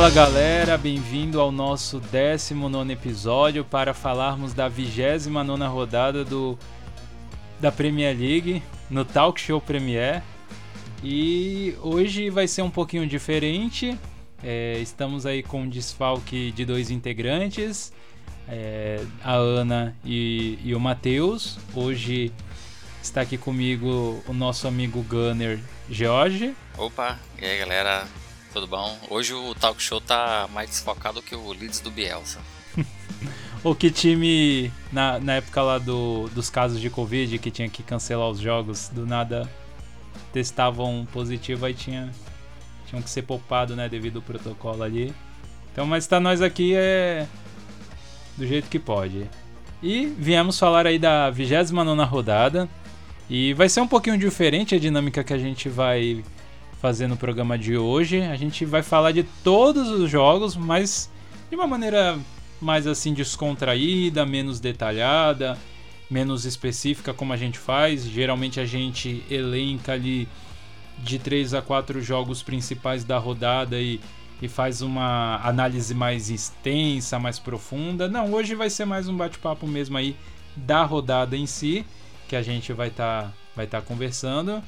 Fala galera, bem-vindo ao nosso 19 episódio para falarmos da 29 rodada do, da Premier League no Talk Show Premier. E hoje vai ser um pouquinho diferente. É, estamos aí com um desfalque de dois integrantes, é, a Ana e, e o Matheus. Hoje está aqui comigo o nosso amigo Gunner Jorge. Opa, e aí galera, tudo bom? Hoje o talk show tá mais desfocado que o Leeds do Bielsa. o que time, na, na época lá do, dos casos de Covid, que tinha que cancelar os jogos, do nada testavam positivo, aí tinha, tinham que ser poupado, né, devido ao protocolo ali. Então, mas tá nós aqui é do jeito que pode. E viemos falar aí da 29 rodada. E vai ser um pouquinho diferente a dinâmica que a gente vai fazer no programa de hoje. A gente vai falar de todos os jogos, mas de uma maneira mais assim descontraída, menos detalhada menos específica como a gente faz. Geralmente a gente elenca ali de 3 a 4 jogos principais da rodada e, e faz uma análise mais extensa, mais profunda. Não, hoje vai ser mais um bate-papo mesmo aí da rodada em si, que a gente vai estar tá, vai tá conversando.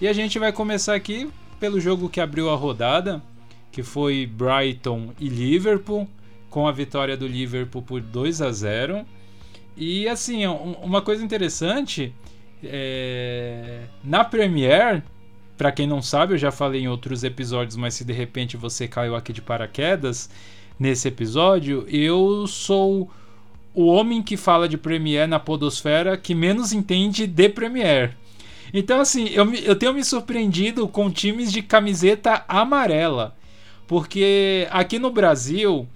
E a gente vai começar aqui pelo jogo que abriu a rodada, que foi Brighton e Liverpool, com a vitória do Liverpool por 2 a 0. E assim, uma coisa interessante, é... na Premiere, para quem não sabe, eu já falei em outros episódios, mas se de repente você caiu aqui de paraquedas nesse episódio, eu sou o homem que fala de Premiere na Podosfera que menos entende de Premiere. Então, assim, eu, eu tenho me surpreendido com times de camiseta amarela. Porque aqui no Brasil,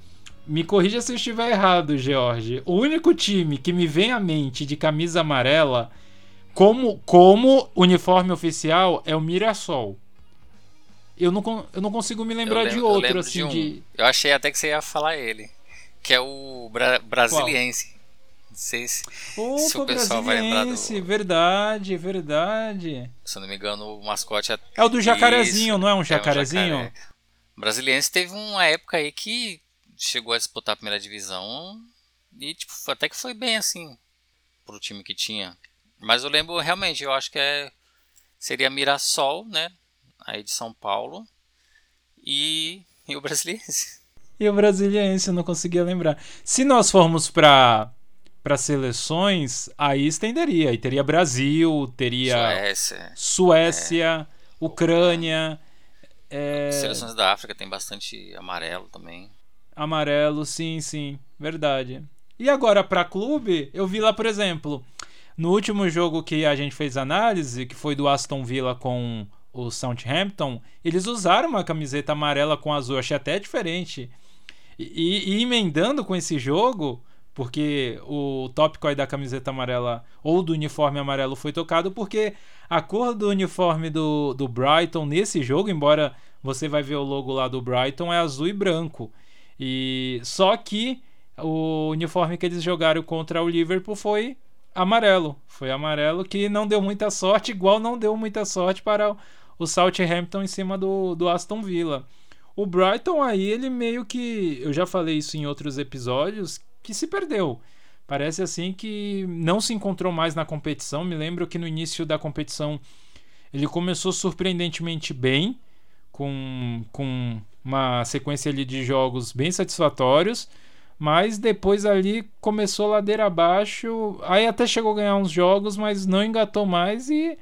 me corrija se eu estiver errado, George. O único time que me vem à mente de camisa amarela como, como uniforme oficial é o Mirassol. Eu não, eu não consigo me lembrar lembro, de outro, assim. De, um. de, Eu achei até que você ia falar ele. Que é o Bra Brasiliense. Não sei se, Opa, se o pessoal vai lembrar do. Verdade, verdade. Se eu não me engano, o mascote é. É o do jacarezinho, Isso, não é um jacarezinho? É um jacaré. O Brasiliense teve uma época aí que chegou a disputar a primeira divisão e tipo, até que foi bem assim pro time que tinha. Mas eu lembro realmente, eu acho que é seria Mirassol, né? Aí de São Paulo e, e o Brasiliense. E o Brasiliense, eu não conseguia lembrar. Se nós formos para para seleções, aí estenderia. Aí teria Brasil, teria Suécia, Suécia é, Ucrânia. É... Seleções da África tem bastante amarelo também. Amarelo, sim, sim, verdade. E agora para clube, eu vi lá, por exemplo, no último jogo que a gente fez análise, que foi do Aston Villa com o Southampton, eles usaram uma camiseta amarela com azul, achei até diferente. E, e, emendando com esse jogo, porque o tópico aí da camiseta amarela ou do uniforme amarelo foi tocado, porque a cor do uniforme do, do Brighton nesse jogo, embora você vai ver o logo lá do Brighton, é azul e branco. E só que o uniforme que eles jogaram contra o Liverpool foi amarelo. Foi amarelo que não deu muita sorte, igual não deu muita sorte para o Southampton em cima do, do Aston Villa. O Brighton aí, ele meio que. Eu já falei isso em outros episódios, que se perdeu. Parece assim que não se encontrou mais na competição. Me lembro que no início da competição ele começou surpreendentemente bem, com, com uma sequência ali de jogos bem satisfatórios, mas depois ali começou ladeira abaixo, aí até chegou a ganhar uns jogos, mas não engatou mais e,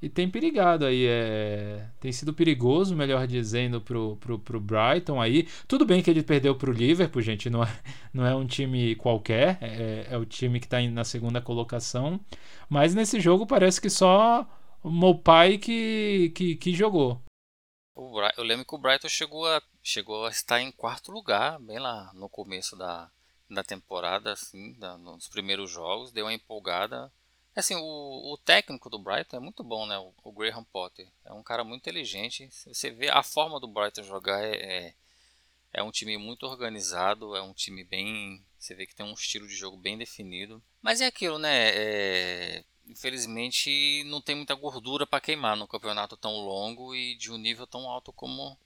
e tem perigado aí, é, tem sido perigoso, melhor dizendo, pro, pro, pro Brighton aí. Tudo bem que ele perdeu pro Liverpool, gente, não é, não é um time qualquer, é, é o time que está na segunda colocação, mas nesse jogo parece que só o Mopai que, que, que jogou. Eu lembro que o Brighton chegou a, chegou a estar em quarto lugar, bem lá no começo da, da temporada, assim, da, nos primeiros jogos, deu uma empolgada. Assim, o, o técnico do Brighton é muito bom, né? O, o, Graham Potter. É um cara muito inteligente. Você vê a forma do Brighton jogar é, é, é um time muito organizado, é um time bem. Você vê que tem um estilo de jogo bem definido. Mas é aquilo, né? É, infelizmente não tem muita gordura para queimar no campeonato tão longo e de um nível tão alto como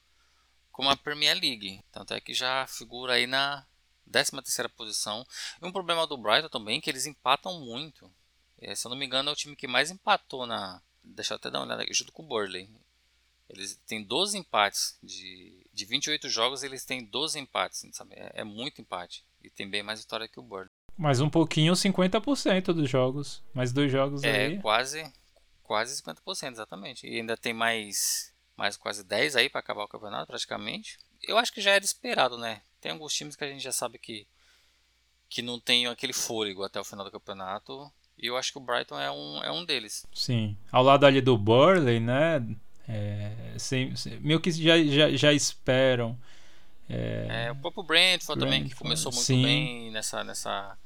como a Premier League. Tanto é que já figura aí na 13 terceira posição. E um problema do Brighton também é que eles empatam muito. É, se eu não me engano, é o time que mais empatou na. Deixa eu até dar uma olhada aqui, junto com o Burley. Eles têm 12 empates. De, de 28 jogos, eles têm 12 empates. Sabe? É, é muito empate. E tem bem mais vitória que o Burley. Mais um pouquinho, 50% dos jogos. Mais dois jogos é, aí. É, quase, quase 50%, exatamente. E ainda tem mais, mais quase 10 aí para acabar o campeonato, praticamente. Eu acho que já era esperado, né? Tem alguns times que a gente já sabe que, que não tem aquele fôlego até o final do campeonato. E eu acho que o Brighton é um, é um deles. Sim. Ao lado ali do Burley, né? É, sem, sem, meio que já, já, já esperam. É... é o próprio Brentford, Brentford também, que começou muito sim. bem nessa, nessa,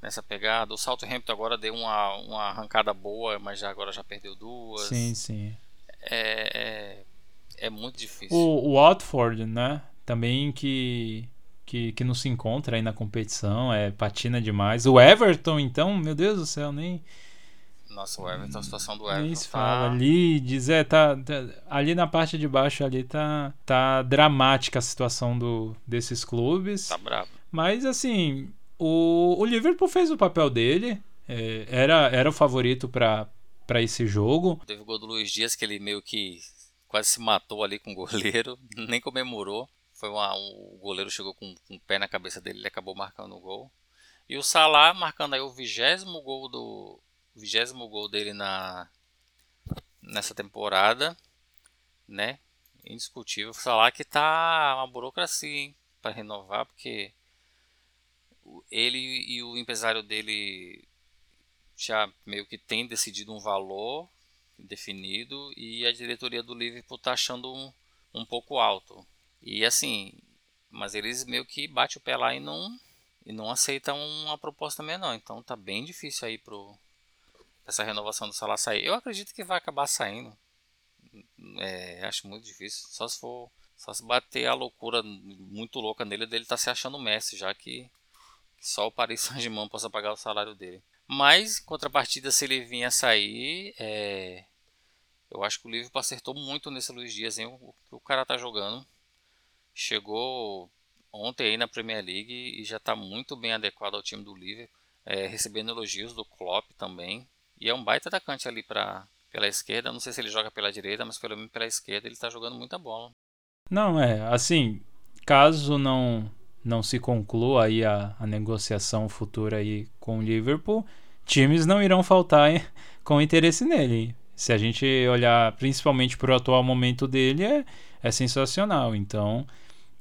nessa pegada. O Southampton agora deu uma, uma arrancada boa, mas já agora já perdeu duas. Sim, sim. É, é, é muito difícil. O, o Watford, né? Também que, que, que não se encontra aí na competição, é patina demais. O Everton, então, meu Deus do céu, nem. Nossa, o Everton, a situação do Everton. Nem se tá... fala. Ali, dizer, tá, tá, ali na parte de baixo ali tá, tá dramática a situação do, desses clubes. Tá bravo. Mas assim, o, o Liverpool fez o papel dele. É, era, era o favorito para esse jogo. Teve o gol do Luiz Dias que ele meio que quase se matou ali com o goleiro, nem comemorou. Foi uma, um, o goleiro chegou com, com o pé na cabeça dele, ele acabou marcando o gol. E o Salah marcando aí o vigésimo gol do vigésimo gol dele na nessa temporada, né? Indiscutível. O Salah que tá uma burocracia, para renovar, porque ele e o empresário dele já meio que tem decidido um valor definido e a diretoria do Liverpool está achando um, um pouco alto. E assim, mas eles meio que bate o pé lá e não e não aceitam uma proposta menor. Então tá bem difícil aí pro essa renovação do Salah sair. Eu acredito que vai acabar saindo. É, acho muito difícil. Só se for só se bater a loucura muito louca nele dele tá se achando Messi, já que que só o Paris Saint-Germain possa pagar o salário dele. Mas, em contrapartida, se ele vinha sair, é... eu acho que o Liverpool acertou muito nesse Luiz Dias, hein? o que o cara tá jogando. Chegou ontem aí na Premier League e já está muito bem adequado ao time do Liverpool, é, recebendo elogios do Klopp também. E é um baita atacante ali pra, pela esquerda. Não sei se ele joga pela direita, mas pelo menos pela esquerda ele está jogando muita bola. Não, é, assim, caso não não se conclua aí a, a negociação futura aí com o Liverpool, times não irão faltar hein, com interesse nele. Se a gente olhar principalmente para o atual momento dele, é, é sensacional. Então,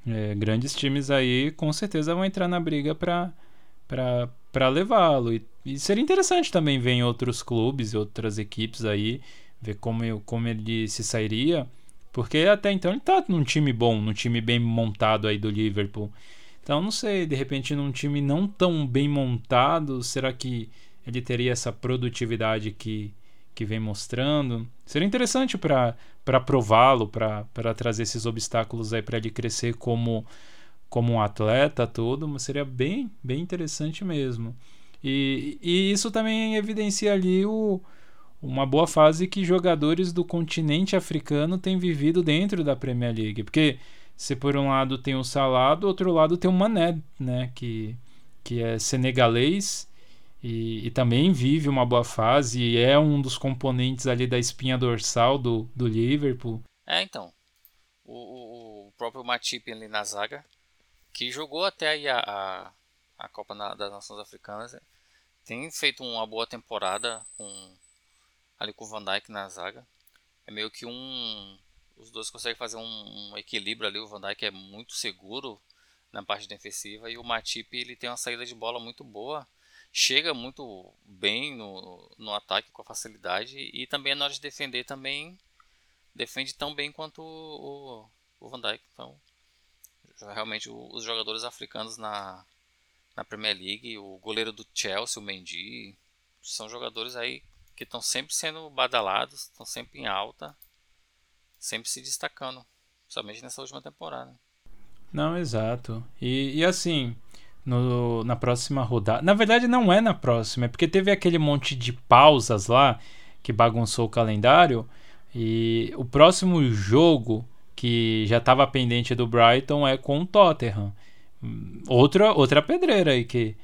é, grandes times aí com certeza vão entrar na briga para levá-lo. E, e seria interessante também ver em outros clubes e outras equipes aí, ver como, eu, como ele se sairia. Porque até então ele está num time bom, num time bem montado aí do Liverpool. Então, não sei, de repente num time não tão bem montado, será que ele teria essa produtividade que, que vem mostrando? Seria interessante para prová-lo, para trazer esses obstáculos aí para ele crescer como, como um atleta todo, mas seria bem, bem interessante mesmo. E, e isso também evidencia ali o, uma boa fase que jogadores do continente africano têm vivido dentro da Premier League, porque se por um lado tem o Salah, do outro lado tem o Mané, né, que, que é senegalês e, e, também vive uma boa fase e é um dos componentes ali da espinha dorsal do, do Liverpool. É, então. O, o próprio Matip ali na zaga, que jogou até aí a, a, a Copa na, das Nações Africanas, tem feito uma boa temporada com ali com o Van Dijk na zaga. É meio que um os dois conseguem fazer um, um, equilíbrio ali. O Van Dijk é muito seguro na parte defensiva e o Matip ele tem uma saída de bola muito boa. Chega muito bem no, no ataque com facilidade e também na hora de defender também defende tão bem quanto o, o, o Van Dijk. Então, realmente os jogadores africanos na, na Premier League, o goleiro do Chelsea, o Mendy, são jogadores aí que estão sempre sendo badalados, estão sempre em alta sempre se destacando, somente nessa última temporada. Não, exato. E, e assim, no, na próxima rodada. Na verdade, não é na próxima, é porque teve aquele monte de pausas lá que bagunçou o calendário. E o próximo jogo que já estava pendente do Brighton é com o Tottenham. Outra, outra pedreira aí que,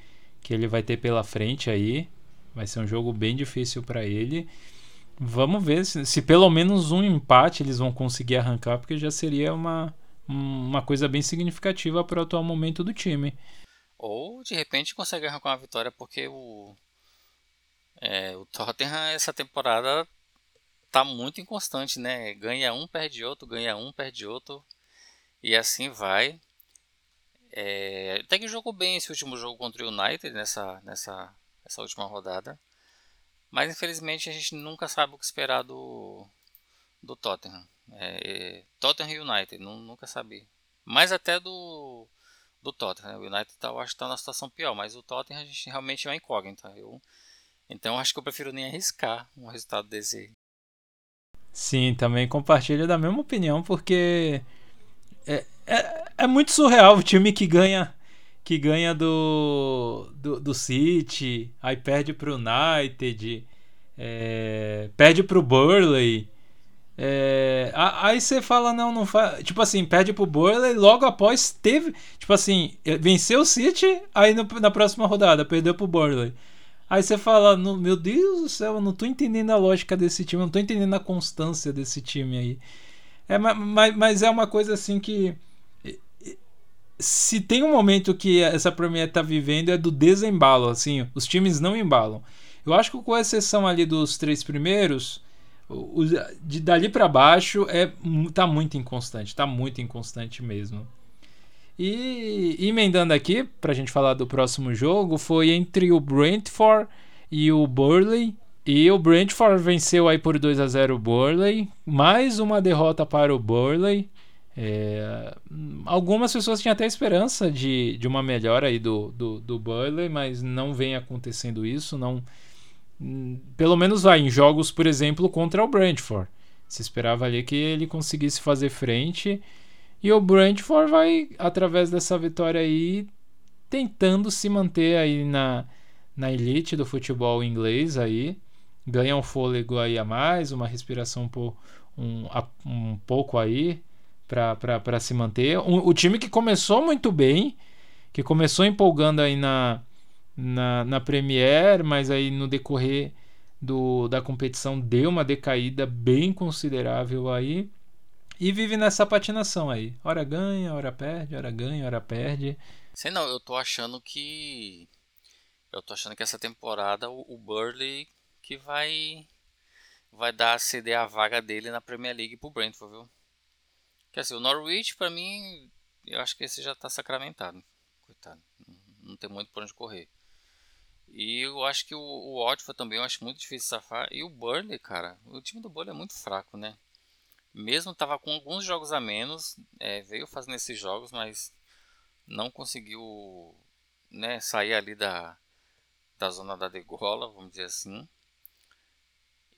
que ele vai ter pela frente aí. Vai ser um jogo bem difícil para ele. Vamos ver se, se, pelo menos um empate eles vão conseguir arrancar, porque já seria uma, uma coisa bem significativa para o atual momento do time. Ou de repente consegue arrancar uma vitória, porque o, é, o Tottenham essa temporada tá muito inconstante, né? Ganha um, perde outro, ganha um, perde outro. E assim vai. É, até que jogou bem esse último jogo contra o United nessa, nessa, nessa última rodada. Mas infelizmente a gente nunca sabe o que esperar do, do Tottenham. É, Tottenham e United, nunca sabe. Mas até do, do Tottenham. Né? O United tá, eu acho que está na situação pior, mas o Tottenham a gente realmente é uma incógnita. Eu, então acho que eu prefiro nem arriscar um resultado desse. Sim, também compartilho da mesma opinião, porque é, é, é muito surreal o time que ganha que ganha do, do, do City, aí perde pro United, é, perde pro Burley. É, aí você fala, não, não faz. Tipo assim, perde pro Burley, logo após teve. Tipo assim, venceu o City, aí no, na próxima rodada perdeu pro Burley. Aí você fala, meu Deus do céu, eu não tô entendendo a lógica desse time, eu não tô entendendo a constância desse time aí. É, mas, mas é uma coisa assim que se tem um momento que essa Premier tá vivendo é do desembalo, assim, os times não embalam. Eu acho que com exceção ali dos três primeiros, de dali para baixo é tá muito inconstante, tá muito inconstante mesmo. E emendando aqui pra gente falar do próximo jogo, foi entre o Brentford e o Burley. E o Brentford venceu aí por 2 a 0 o Burley. Mais uma derrota para o Burley. É, algumas pessoas tinham até esperança de, de uma melhora aí do, do, do Burley, mas não vem acontecendo isso. não Pelo menos vai em jogos, por exemplo, contra o Brentford. Se esperava ali que ele conseguisse fazer frente. E o Brentford vai, através dessa vitória aí, tentando se manter aí na, na elite do futebol inglês aí. Ganha um fôlego aí a mais, uma respiração um, um pouco aí para se manter. O, o, time que começou muito bem, que começou empolgando aí na, na, na Premier, mas aí no decorrer do, da competição deu uma decaída bem considerável aí. E vive nessa patinação aí. Hora ganha, hora perde, hora ganha, hora perde. Sei não, eu tô achando que. Eu tô achando que essa temporada o, o Burley que vai. Vai dar ceder a vaga dele na Premier League pro Brentford, viu? Quer dizer, o Norwich, para mim, eu acho que esse já está sacramentado. Coitado. Não tem muito por onde correr. E eu acho que o, o Watford também eu acho muito difícil safar. E o Burnley, cara, o time do Burnley é muito fraco, né? Mesmo tava com alguns jogos a menos, é, veio fazendo esses jogos, mas não conseguiu né, sair ali da, da zona da degola, vamos dizer assim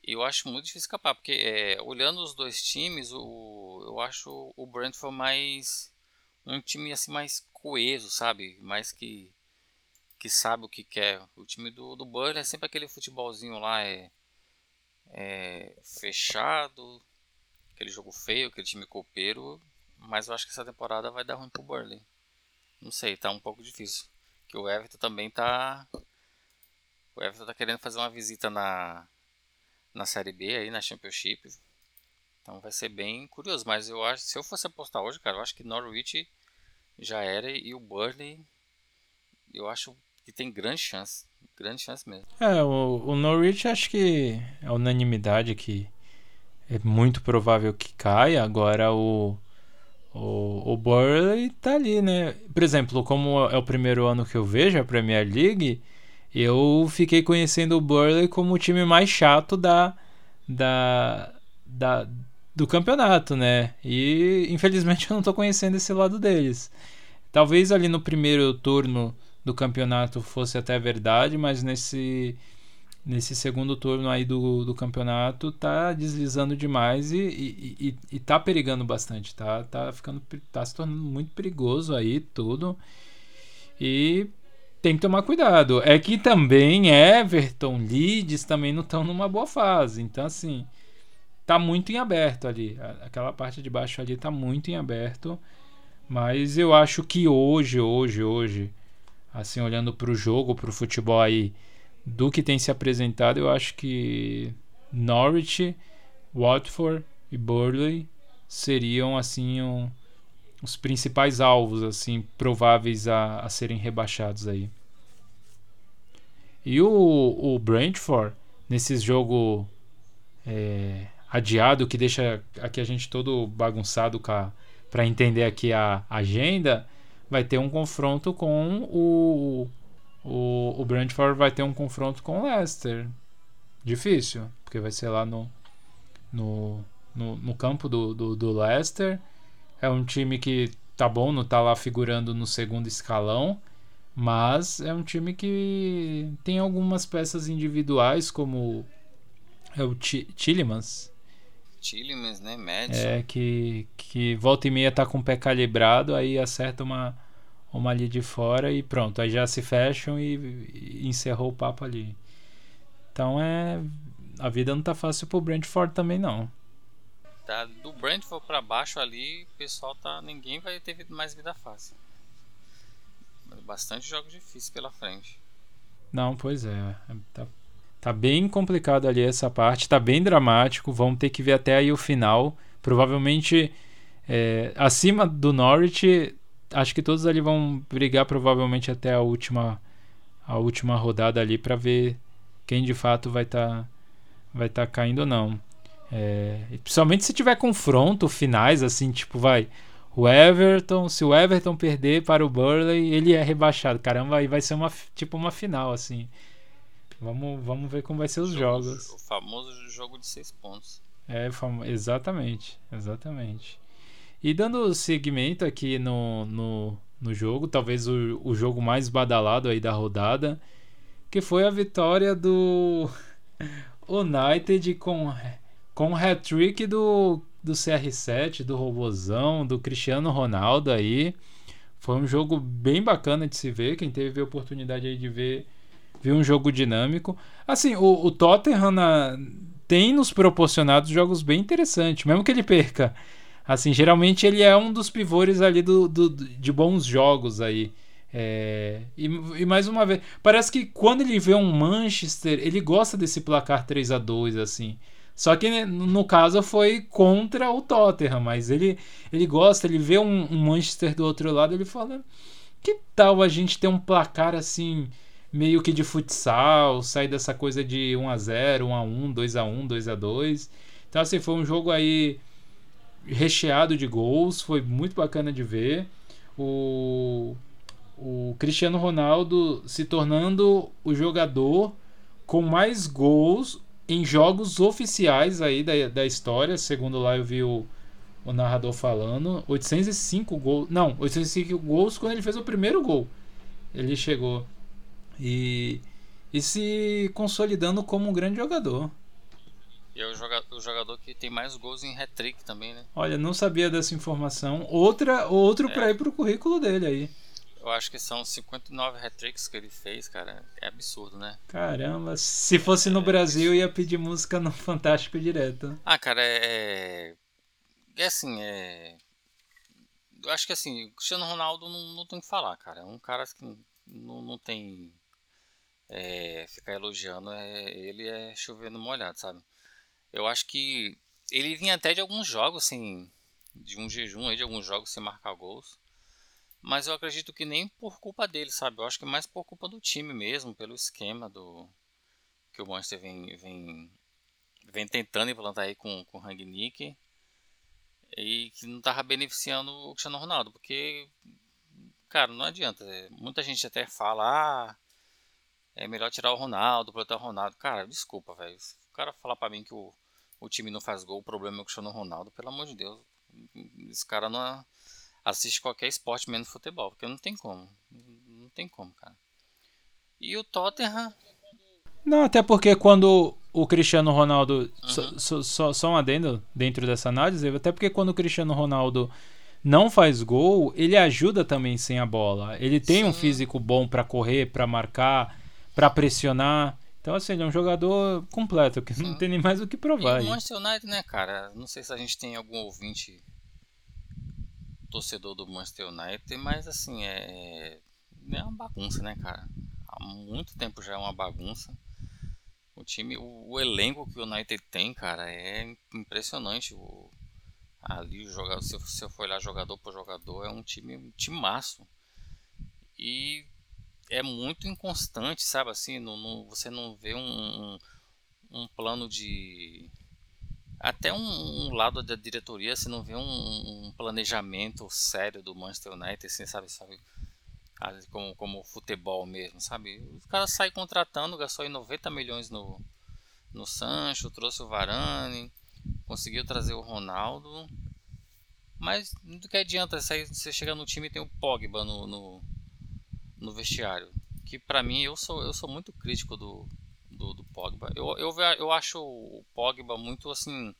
eu acho muito difícil escapar, porque é, olhando os dois times, o, eu acho o Brentford mais um time assim mais coeso, sabe? Mais que que sabe o que quer. O time do, do Burnley é sempre aquele futebolzinho lá é, é fechado, aquele jogo feio, aquele time copeiro, mas eu acho que essa temporada vai dar ruim pro Burnley. Não sei, tá um pouco difícil. Que o Everton também tá o Everton tá querendo fazer uma visita na na Série B aí na Championship. Então vai ser bem curioso, mas eu acho, se eu fosse apostar hoje, cara, eu acho que Norwich já era e o Burnley eu acho que tem grande chance, grande chance mesmo. É, o, o Norwich acho que é unanimidade que é muito provável que caia. Agora o o, o Burley tá ali, né? Por exemplo, como é o primeiro ano que eu vejo a Premier League, eu fiquei conhecendo o Burley como o time mais chato da, da, da, do campeonato, né? E infelizmente eu não estou conhecendo esse lado deles. Talvez ali no primeiro turno do campeonato fosse até verdade, mas nesse nesse segundo turno aí do, do campeonato tá deslizando demais e, e, e, e tá perigando bastante, tá, tá ficando tá se tornando muito perigoso aí tudo. E tem que tomar cuidado. É que também Everton, Leeds também não estão numa boa fase. Então, assim, tá muito em aberto ali. Aquela parte de baixo ali tá muito em aberto. Mas eu acho que hoje, hoje, hoje, assim, olhando para o jogo, para o futebol aí, do que tem se apresentado, eu acho que Norwich, Watford e Burley seriam, assim, um, os principais alvos, assim, prováveis a, a serem rebaixados aí. E o, o Brentford, nesse jogo é, adiado, que deixa aqui a gente todo bagunçado para entender aqui a agenda, vai ter um confronto com o, o, o Brentford vai ter um confronto com o Leicester. Difícil, porque vai ser lá no, no, no, no campo do, do, do, Leicester. É um time que tá bom, não tá lá figurando no segundo escalão, mas é um time que tem algumas peças individuais, como é o Tillemans. Tillemans, né? Madison. É, que, que volta e meia tá com o pé calibrado, aí acerta uma, uma ali de fora e pronto. Aí já se fecham e, e encerrou o papo ali. Então é. A vida não tá fácil pro Brentford também, não. Tá, do Brentford para baixo ali, o pessoal tá. Ninguém vai ter mais vida fácil. Bastante jogos difíceis pela frente. Não, pois é. Tá, tá bem complicado ali essa parte, tá bem dramático. Vamos ter que ver até aí o final. Provavelmente é, acima do Norwich, acho que todos ali vão brigar provavelmente até a última a última rodada ali para ver quem de fato vai estar tá, vai tá caindo ou não. É, principalmente se tiver confronto finais assim, tipo vai o Everton, se o Everton perder para o Burley, ele é rebaixado. Caramba, aí vai ser uma tipo uma final assim. Vamos, vamos ver como vai ser os o jogos. O famoso jogo de seis pontos. É, exatamente, exatamente. E dando seguimento aqui no, no, no jogo, talvez o, o jogo mais badalado aí da rodada, que foi a vitória do United com, com o hat-trick do, do CR7, do Robozão, do Cristiano Ronaldo aí. Foi um jogo bem bacana de se ver. Quem teve a oportunidade aí de ver, viu um jogo dinâmico. Assim, o, o Tottenham na, tem nos proporcionado jogos bem interessantes, mesmo que ele perca Assim, geralmente ele é um dos pivôs ali do, do, de bons jogos aí. É, e, e, mais uma vez, parece que quando ele vê um Manchester, ele gosta desse placar 3 a 2 assim. Só que né, no caso foi contra o Tottenham, mas ele, ele gosta, ele vê um, um Manchester do outro lado, ele fala: que tal a gente ter um placar assim, meio que de futsal, sair dessa coisa de 1 a 0 1 a 1 2 a 1 2 a 2 Então, assim, foi um jogo aí recheado de gols, foi muito bacana de ver. O, o Cristiano Ronaldo se tornando o jogador com mais gols em jogos oficiais aí da, da história, segundo lá eu vi o, o narrador falando, 805 gols, não, 805 gols quando ele fez o primeiro gol. Ele chegou e, e se consolidando como um grande jogador. E é o jogador, o jogador que tem mais gols em hat-trick também, né? Olha, não sabia dessa informação. Outra, outro é. pra ir pro currículo dele aí. Eu acho que são 59 hat-tricks que ele fez, cara. É absurdo, né? Caramba, se fosse no é Brasil, ia pedir música no Fantástico direto. Ah, cara, é. É, é assim, é. Eu acho que assim, o Cristiano Ronaldo não, não tem o que falar, cara. É um cara que não, não tem. É, ficar elogiando é, ele é chovendo molhado, sabe? Eu acho que ele vinha até de alguns jogos, assim, de um jejum aí, de alguns jogos sem marcar gols. Mas eu acredito que nem por culpa dele, sabe? Eu acho que mais por culpa do time mesmo, pelo esquema do que o Monster vem, vem, vem tentando implantar aí com, com o Rangnick e que não tava beneficiando o Cristiano Ronaldo, porque, cara, não adianta. Muita gente até fala, ah, é melhor tirar o Ronaldo, botar o Ronaldo. Cara, desculpa, velho cara falar para mim que o, o time não faz gol, o problema é o Cristiano Ronaldo, pelo amor de Deus. Esse cara não assiste qualquer esporte menos futebol, porque não tem como. Não tem como, cara. E o Tottenham. Não, até porque quando o Cristiano Ronaldo. Uhum. Só, só um adendo dentro dessa análise, até porque quando o Cristiano Ronaldo não faz gol, ele ajuda também sem a bola. Ele tem Sim. um físico bom para correr, para marcar, para pressionar. Então, assim, ele é um jogador completo, que Sim. não tem nem mais o que provar. E o Manchester United, né, cara? Não sei se a gente tem algum ouvinte torcedor do Manchester United, mas assim, é, é uma bagunça, né, cara? Há muito tempo já é uma bagunça. O time, o, o elenco que o United tem, cara, é impressionante. O, ali, o jogador, se você for olhar jogador por jogador, é um time um timaço. E é muito inconstante, sabe? Assim, não, não, você não vê um, um plano de. Até um, um, lado da diretoria, você não vê um, um, planejamento sério do Manchester United, assim, sabe? sabe? Como, como futebol mesmo, sabe? Os caras saem contratando, gastou aí 90 milhões no, no Sancho, trouxe o Varane, conseguiu trazer o Ronaldo. Mas do que adianta você, você chega no time e tem o Pogba no, no no vestiário. Que para mim eu sou eu sou muito crítico do, do, do, Pogba. Eu, eu, eu acho o Pogba muito assim,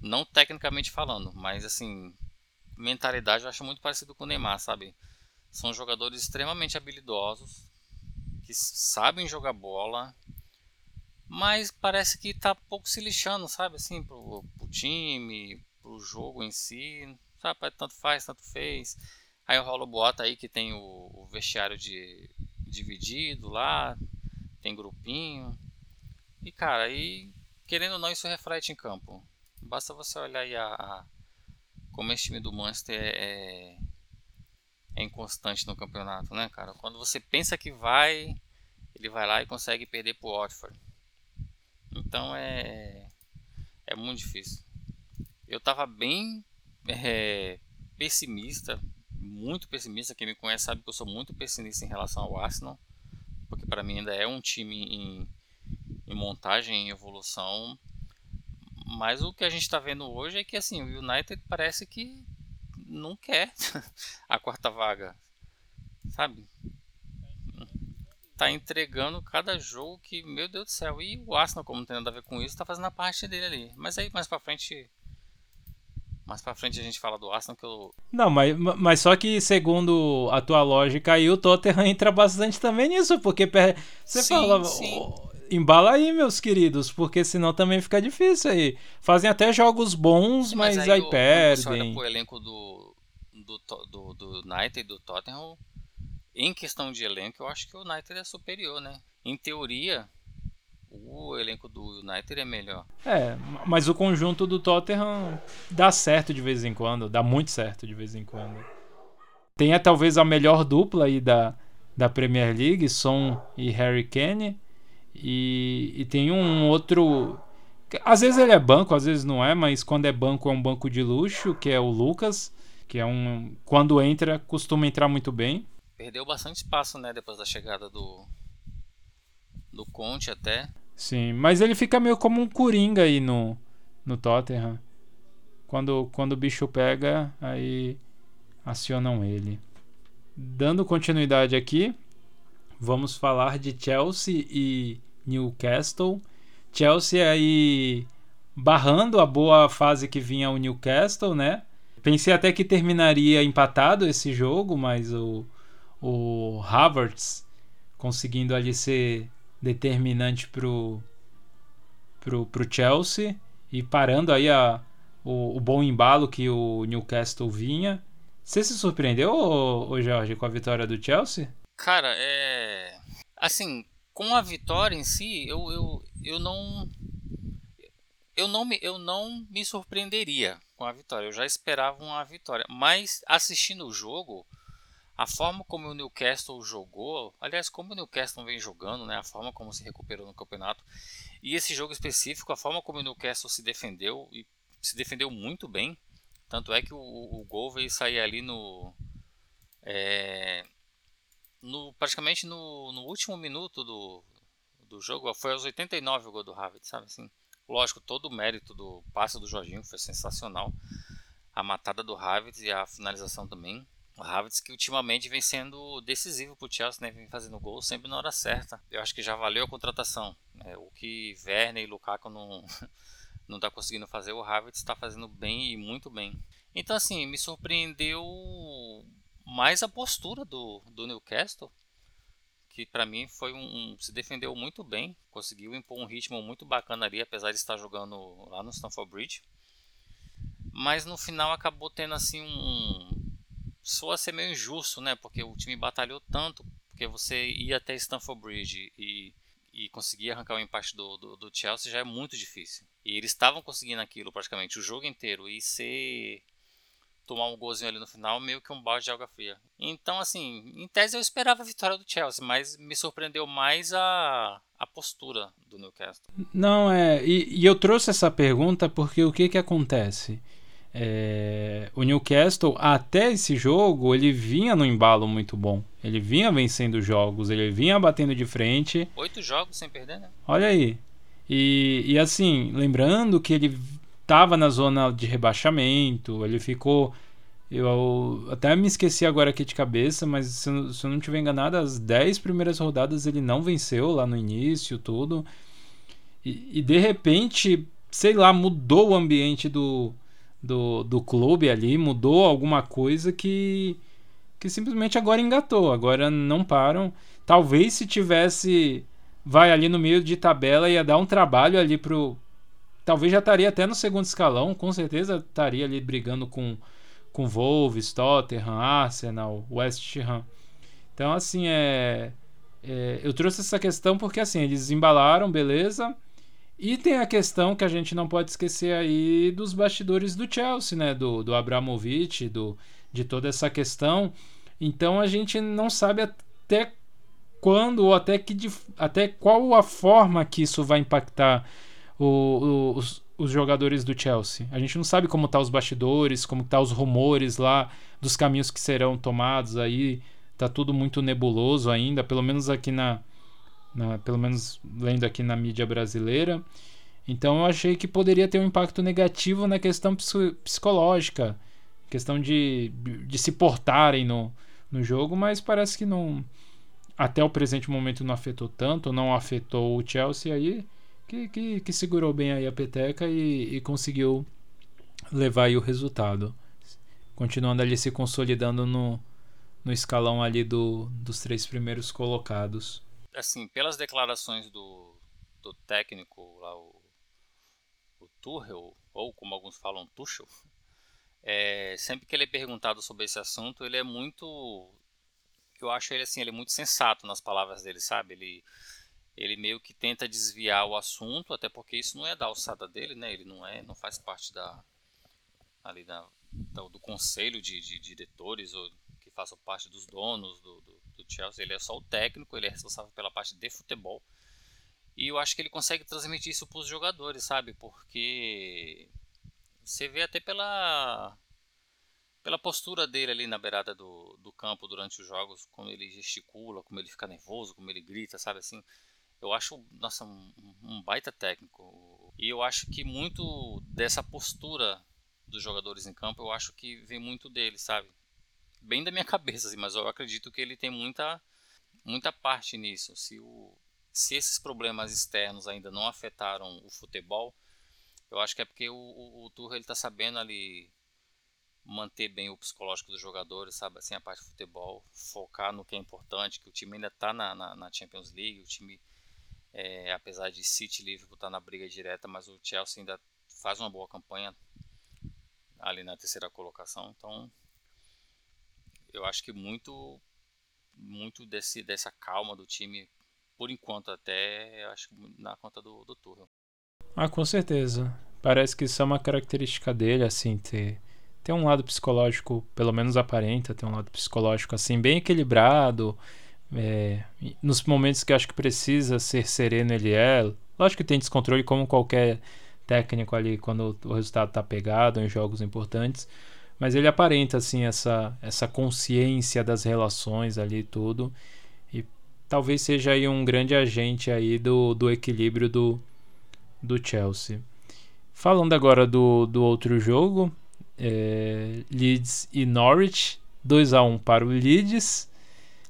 não tecnicamente falando, mas assim, mentalidade eu acho muito parecido com o Neymar, sabe? São jogadores extremamente habilidosos, que sabem jogar bola, mas parece que tá pouco se lixando, sabe? Assim, pro, pro time, pro jogo em si, sabe? Tanto faz, tanto fez. Aí rola o boato aí que tem o, o vestiário de, dividido lá, tem grupinho. E cara, aí querendo ou não isso reflete em campo. Basta você olhar aí a, a como esse time do Manchester é, é inconstante no campeonato, né, cara? Quando você pensa que vai, ele vai lá e consegue perder pro Watford. Então é é muito difícil. Eu tava bem é, pessimista muito pessimista. Quem me conhece sabe que eu sou muito pessimista em relação ao Arsenal, porque para mim ainda é um time em, em montagem, em evolução. Mas o que a gente está vendo hoje é que assim, o United parece que não quer a quarta vaga, sabe? Tá entregando cada jogo que, meu Deus do céu. E o Arsenal, como não tem nada a ver com isso, tá fazendo a parte dele ali. Mas aí mais para frente mais pra frente a gente fala do Arsenal que eu. Não, mas, mas só que segundo a tua lógica aí, o Tottenham entra bastante também nisso, porque você sim, fala. Sim. embala aí, meus queridos, porque senão também fica difícil aí. Fazem até jogos bons, mas, mas aí, aí perdem. Você olha pro elenco do, do, do, do United e do Tottenham, em questão de elenco, eu acho que o United é superior, né? Em teoria, o elenco do United é melhor. É, mas o conjunto do Tottenham dá certo de vez em quando, dá muito certo de vez em quando. Tem talvez a melhor dupla aí da, da Premier League, Son e Harry Kane. E, e tem um outro. Às vezes ele é banco, às vezes não é, mas quando é banco é um banco de luxo, que é o Lucas, que é um. Quando entra, costuma entrar muito bem. Perdeu bastante espaço, né, depois da chegada do, do Conte até. Sim, mas ele fica meio como um coringa aí no, no Tottenham. Quando, quando o bicho pega, aí acionam ele. Dando continuidade aqui, vamos falar de Chelsea e Newcastle. Chelsea aí barrando a boa fase que vinha o Newcastle, né? Pensei até que terminaria empatado esse jogo, mas o, o Havertz conseguindo ali ser determinante pro, pro, pro Chelsea e parando aí a, o, o bom embalo que o Newcastle vinha. Você se surpreendeu, ô, Jorge, com a vitória do Chelsea? Cara, é. Assim, com a vitória em si, eu, eu, eu não. Eu não, me, eu não me surpreenderia com a vitória. Eu já esperava uma vitória. Mas assistindo o jogo, a forma como o Newcastle jogou, aliás, como o Newcastle vem jogando, né, a forma como se recuperou no campeonato, e esse jogo específico, a forma como o Newcastle se defendeu, e se defendeu muito bem, tanto é que o, o gol veio sair ali no, é, no praticamente no, no, último minuto do, do jogo, foi aos 89 o gol do Havertz, sabe assim? Lógico, todo o mérito do passe do Jorginho foi sensacional, a matada do Havertz e a finalização também, Havertz que ultimamente vem sendo decisivo para o Chelsea, né? vem fazendo gol sempre na hora certa. Eu acho que já valeu a contratação. Né? O que Werner e Lukaku não não está conseguindo fazer, o Havertz está fazendo bem e muito bem. Então assim, me surpreendeu mais a postura do, do Newcastle, que para mim foi um, se defendeu muito bem, conseguiu impor um ritmo muito bacana ali, apesar de estar jogando lá no Stamford Bridge. Mas no final acabou tendo assim um soa ser meio injusto, né? Porque o time batalhou tanto, porque você ia até Stamford Bridge e, e conseguir arrancar o empate do, do, do Chelsea já é muito difícil. E eles estavam conseguindo aquilo praticamente o jogo inteiro e ser tomar um golzinho ali no final, meio que um balde de água fria. Então, assim, em tese eu esperava a vitória do Chelsea, mas me surpreendeu mais a, a postura do Newcastle. Não, é. E, e eu trouxe essa pergunta porque o que que acontece? É, o Newcastle, até esse jogo, ele vinha no embalo muito bom. Ele vinha vencendo jogos, ele vinha batendo de frente. Oito jogos sem perder, né? Olha aí. E, e assim, lembrando que ele estava na zona de rebaixamento, ele ficou. Eu até me esqueci agora aqui de cabeça, mas se, se eu não estiver enganado, as 10 primeiras rodadas ele não venceu lá no início, tudo. E, e de repente, sei lá, mudou o ambiente do, do, do clube ali, mudou alguma coisa que, que simplesmente agora engatou, agora não param. Talvez se tivesse, vai ali no meio de tabela, ia dar um trabalho ali pro. Talvez já estaria até no segundo escalão, com certeza estaria ali brigando com, com Wolves, Tottenham, Arsenal, West Ham. Então, assim, é, é, eu trouxe essa questão porque, assim, eles embalaram, beleza e tem a questão que a gente não pode esquecer aí dos bastidores do Chelsea, né? Do, do Abramovich, do, de toda essa questão. Então a gente não sabe até quando ou até, que, até qual a forma que isso vai impactar o, o, os, os jogadores do Chelsea. A gente não sabe como tá os bastidores, como tá os rumores lá dos caminhos que serão tomados aí. Tá tudo muito nebuloso ainda, pelo menos aqui na, pelo menos lendo aqui na mídia brasileira. Então eu achei que poderia ter um impacto negativo na questão psicológica, questão de, de se portarem no, no jogo, mas parece que não. Até o presente momento não afetou tanto, não afetou o Chelsea aí, que, que, que segurou bem aí a peteca e, e conseguiu levar aí o resultado. Continuando ali se consolidando no, no escalão ali do, dos três primeiros colocados assim, pelas declarações do, do técnico lá, o, o Tuchel, ou como alguns falam, Tuchel, é, sempre que ele é perguntado sobre esse assunto, ele é muito. Eu acho ele assim, ele é muito sensato nas palavras dele, sabe? Ele, ele meio que tenta desviar o assunto, até porque isso não é da alçada dele, né? Ele não é, não faz parte da ali da, do conselho de, de, diretores ou façam parte dos donos do, do do Chelsea. Ele é só o técnico, ele é responsável pela parte de futebol. E eu acho que ele consegue transmitir isso para os jogadores, sabe? Porque você vê até pela pela postura dele ali na beirada do, do campo durante os jogos, como ele gesticula, como ele fica nervoso, como ele grita, sabe assim. Eu acho, nossa, um, um baita técnico. E eu acho que muito dessa postura dos jogadores em campo, eu acho que vem muito dele, sabe? Bem da minha cabeça, assim, mas eu acredito que ele tem muita, muita parte nisso. Se, o, se esses problemas externos ainda não afetaram o futebol, eu acho que é porque o, o, o Tuchel está sabendo ali manter bem o psicológico dos jogadores, sabe? Assim, a parte de futebol, focar no que é importante, que o time ainda está na, na, na, Champions League, o time, é, apesar de City e Liverpool estar tá na briga direta, mas o Chelsea ainda faz uma boa campanha ali na terceira colocação, então eu acho que muito muito desse, dessa calma do time, por enquanto até, acho que na conta do, do. Ah, com certeza. Parece que isso é uma característica dele, assim, ter, ter um lado psicológico, pelo menos aparenta ter um lado psicológico, assim, bem equilibrado. É, nos momentos que acho que precisa ser sereno, ele é. Lógico que tem descontrole, como qualquer técnico ali, quando o resultado tá pegado em jogos importantes mas ele aparenta assim essa essa consciência das relações ali tudo e talvez seja aí um grande agente aí do, do equilíbrio do, do Chelsea. Falando agora do, do outro jogo, é, Leeds e Norwich, 2 a 1 para o Leeds.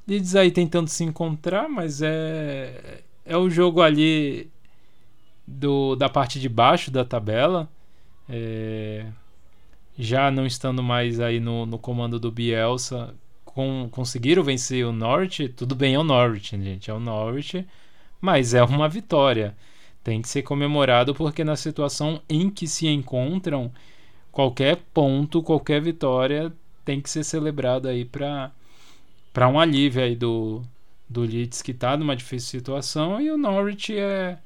Leeds aí tentando se encontrar, mas é é o jogo ali do, da parte de baixo da tabela. É, já não estando mais aí no, no comando do Bielsa, com, conseguiram vencer o Norte, tudo bem, é o Norte, gente, é o Norte, mas é uma vitória. Tem que ser comemorado porque na situação em que se encontram, qualquer ponto, qualquer vitória tem que ser celebrado aí para para um alívio aí do do Leeds que está numa difícil situação e o Norwich é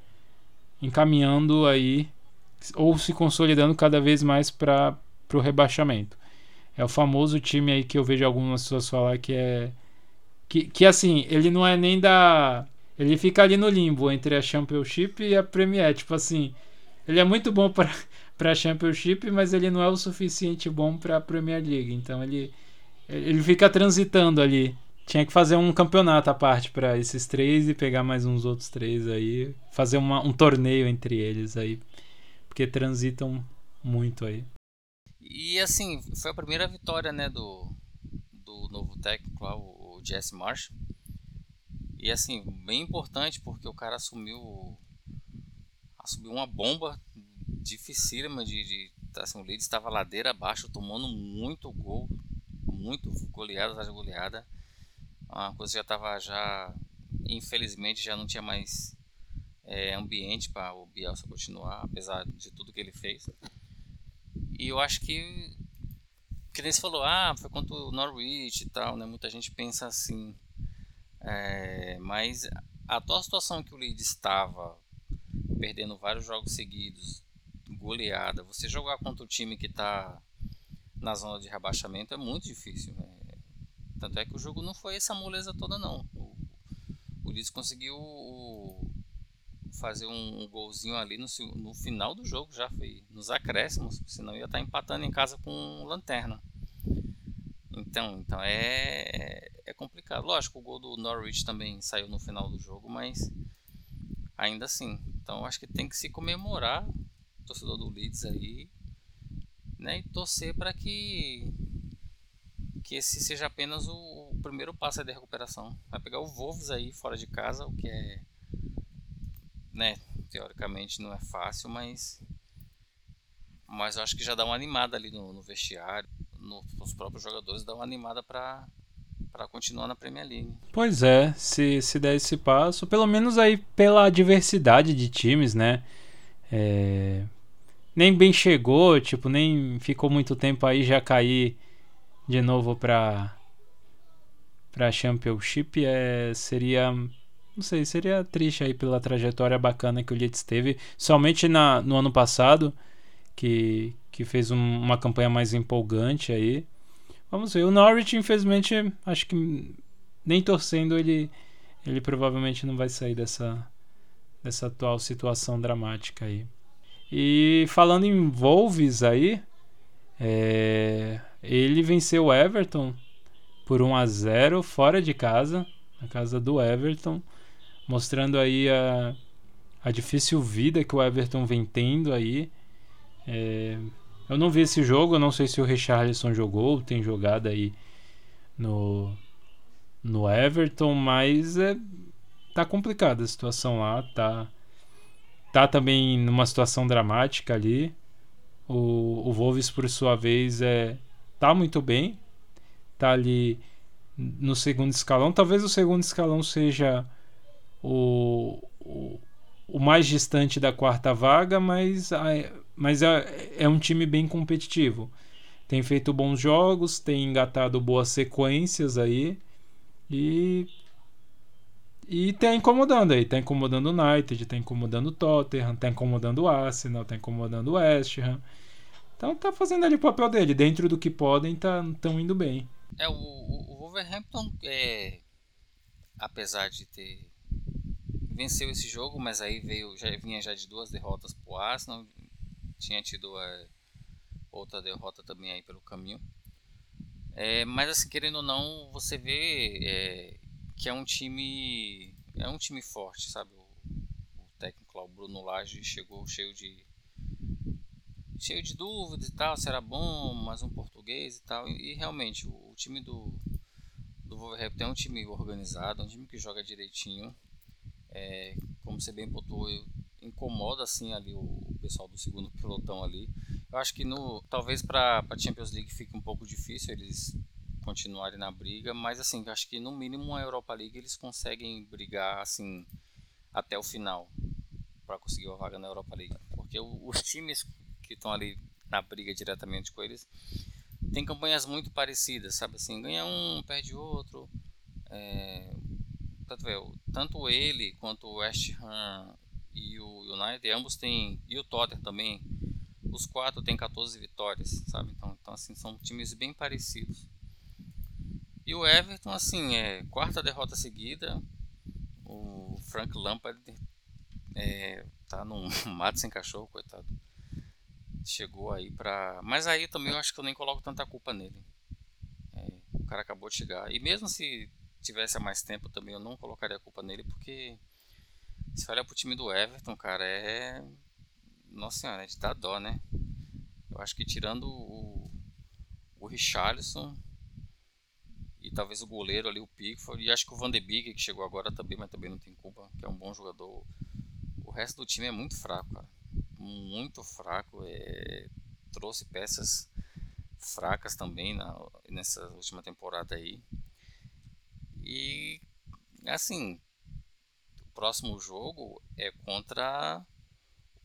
encaminhando aí ou se consolidando cada vez mais para o rebaixamento. É o famoso time aí que eu vejo algumas pessoas falar que é. Que, que assim, ele não é nem da. Ele fica ali no limbo entre a Championship e a Premier. Tipo assim, ele é muito bom para a Championship, mas ele não é o suficiente bom para a Premier League. Então ele, ele fica transitando ali. Tinha que fazer um campeonato à parte para esses três e pegar mais uns outros três aí. Fazer uma, um torneio entre eles aí. Porque transitam muito aí. E assim, foi a primeira vitória, né, do, do novo técnico lá, o, o Jesse Marsh. E assim, bem importante porque o cara assumiu assumiu uma bomba dificílima de, de assim, o Leeds estava ladeira abaixo, tomando muito gol, muito goleada atrás de goleada. A coisa já estava já infelizmente já não tinha mais é, ambiente para o Bielsa continuar, apesar de tudo que ele fez. E eu acho que. Que nem você falou, ah, foi contra o Norwich e tal, né? Muita gente pensa assim. É, mas a atual situação que o Leeds estava, perdendo vários jogos seguidos, goleada, você jogar contra o time que está na zona de rebaixamento é muito difícil. Né? Tanto é que o jogo não foi essa moleza toda, não. O, o Leeds conseguiu fazer um, golzinho ali no, no, final do jogo, já foi nos acréscimos, senão ia estar tá empatando em casa com lanterna. Então, então é, é complicado. Lógico, o gol do Norwich também saiu no final do jogo, mas ainda assim. Então acho que tem que se comemorar torcedor do Leeds aí, né, e torcer para que que esse seja apenas o, o primeiro passo de recuperação. Vai pegar o Wolves aí fora de casa, o que é né, teoricamente não é fácil, mas mas eu acho que já dá uma animada ali no, no vestiário, no, nos próprios jogadores dá uma animada para para continuar na Premier League. Pois é, se, se der esse passo, pelo menos aí pela diversidade de times, né? É, nem bem chegou, tipo, nem ficou muito tempo aí já cair de novo para para Championship é seria não sei, seria triste aí pela trajetória bacana que o Leeds teve, somente na, no ano passado, que, que fez um, uma campanha mais empolgante aí. Vamos ver. O Norwich, infelizmente, acho que nem torcendo ele, ele provavelmente não vai sair dessa, dessa atual situação dramática aí. E falando em Wolves aí, é, ele venceu o Everton por 1 a 0 fora de casa, na casa do Everton mostrando aí a, a difícil vida que o Everton vem tendo aí. É, eu não vi esse jogo, eu não sei se o Richarlison jogou, tem jogado aí no, no Everton, mas é, tá complicada a situação lá, tá, tá também numa situação dramática ali. O, o Wolves, por sua vez, é, tá muito bem, tá ali no segundo escalão. Talvez o segundo escalão seja o, o, mais distante da quarta vaga, mas, mas é, é um time bem competitivo. Tem feito bons jogos, tem engatado boas sequências aí e e tá incomodando aí, tá incomodando o United, tá incomodando o Tottenham, tá incomodando o Arsenal, tá incomodando o West Ham. Então tá fazendo ali o papel dele, dentro do que podem, tá tão indo bem. É, o, o Wolverhampton, é, apesar de ter venceu esse jogo, mas aí veio já vinha já de duas derrotas pro Arsenal, tinha tido é, outra derrota também aí pelo caminho. É, mas assim, querendo ou não, você vê é, que é um time é um time forte, sabe? O, o técnico lá, o Bruno Lage, chegou cheio de cheio de dúvidas e tal, se era bom, mais um português e tal. E, e realmente, o, o, time do do Wolverhampton é um time organizado, um time que joga direitinho é, como você bem botou, incomoda assim ali o pessoal do segundo pelotão ali. Eu acho que no talvez para a Champions League fique um pouco difícil eles continuarem na briga, mas assim, acho que no mínimo a Europa League eles conseguem brigar assim até o final para conseguir uma vaga na Europa League, porque os times que estão ali na briga diretamente com eles tem campanhas muito parecidas, sabe assim, ganha um, perde outro, é, tanto, tanto ele quanto o West Ham e o United, ambos têm, e o Tottenham também, os quatro têm 14 vitórias, sabe? Então, então assim, são times bem parecidos. E o Everton, assim, é quarta derrota seguida. O Frank Lampard é, tá num mato sem cachorro, coitado. Chegou aí pra. Mas aí também eu acho que eu nem coloco tanta culpa nele. É, o cara acabou de chegar. E mesmo se tivesse mais tempo também eu não colocaria a culpa nele, porque se olha pro time do Everton, cara, é. Nossa senhora, é de dar dó, né? Eu acho que tirando o, o Richarlison e talvez o goleiro ali, o Pickford, e acho que o Van de Beek, que chegou agora também, mas também não tem culpa, que é um bom jogador. O resto do time é muito fraco, cara. Muito fraco. É... Trouxe peças fracas também na, nessa última temporada aí. E assim, o próximo jogo é contra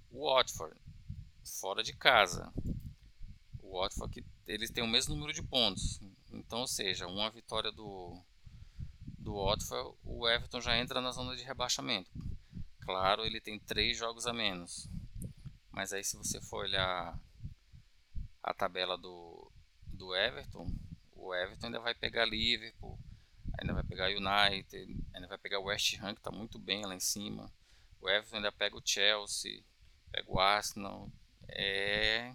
o Watford, fora de casa. O Watford eles têm o mesmo número de pontos. Então, ou seja, uma vitória do do Watford, o Everton já entra na zona de rebaixamento. Claro, ele tem três jogos a menos. Mas aí se você for olhar a tabela do, do Everton, o Everton ainda vai pegar Liverpool, ainda vai pegar United, ainda vai pegar o West Ham, que está muito bem lá em cima. O Everton ainda pega o Chelsea, pega o Arsenal. É...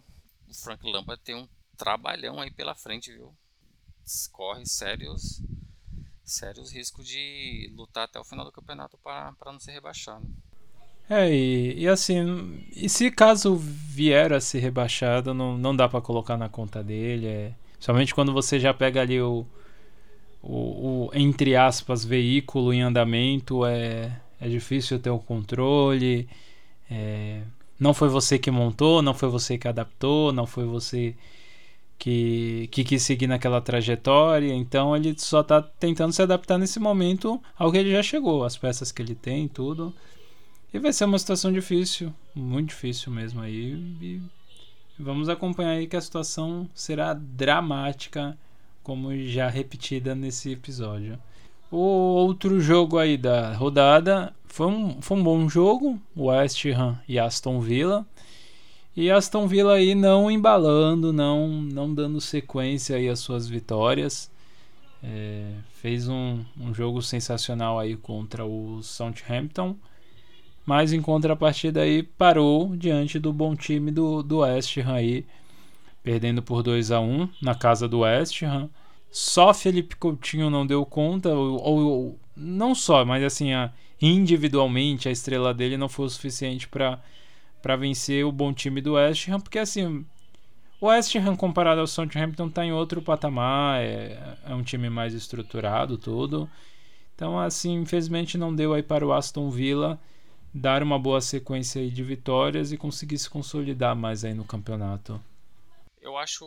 O Frank Lampard tem um trabalhão aí pela frente, viu? Corre sérios, sérios riscos de lutar até o final do campeonato para não ser rebaixado. É, e, e, assim, e se caso vier a ser rebaixado, não, não dá para colocar na conta dele. É, somente quando você já pega ali o, o, o, entre aspas, veículo em andamento, é, é difícil ter o controle. É, não foi você que montou, não foi você que adaptou, não foi você que, que quis seguir naquela trajetória. Então ele só está tentando se adaptar nesse momento ao que ele já chegou, as peças que ele tem, tudo. E vai ser uma situação difícil, muito difícil mesmo aí. E vamos acompanhar aí que a situação será dramática como já repetida nesse episódio. O outro jogo aí da rodada foi um, foi um bom jogo, West Ham e Aston Villa. E Aston Villa aí não embalando, não, não dando sequência aí às suas vitórias. É, fez um, um jogo sensacional aí contra o Southampton. Mas em contrapartida aí parou diante do bom time do, do West Ham aí perdendo por 2 a 1 na casa do West Ham. Só Felipe Coutinho não deu conta, ou, ou não só, mas assim, a, individualmente a estrela dele não foi o suficiente para vencer o bom time do West Ham, porque assim, o West Ham comparado ao Southampton está em outro patamar, é, é um time mais estruturado, tudo. Então, assim, infelizmente não deu aí para o Aston Villa dar uma boa sequência de vitórias e conseguir se consolidar mais aí no campeonato eu acho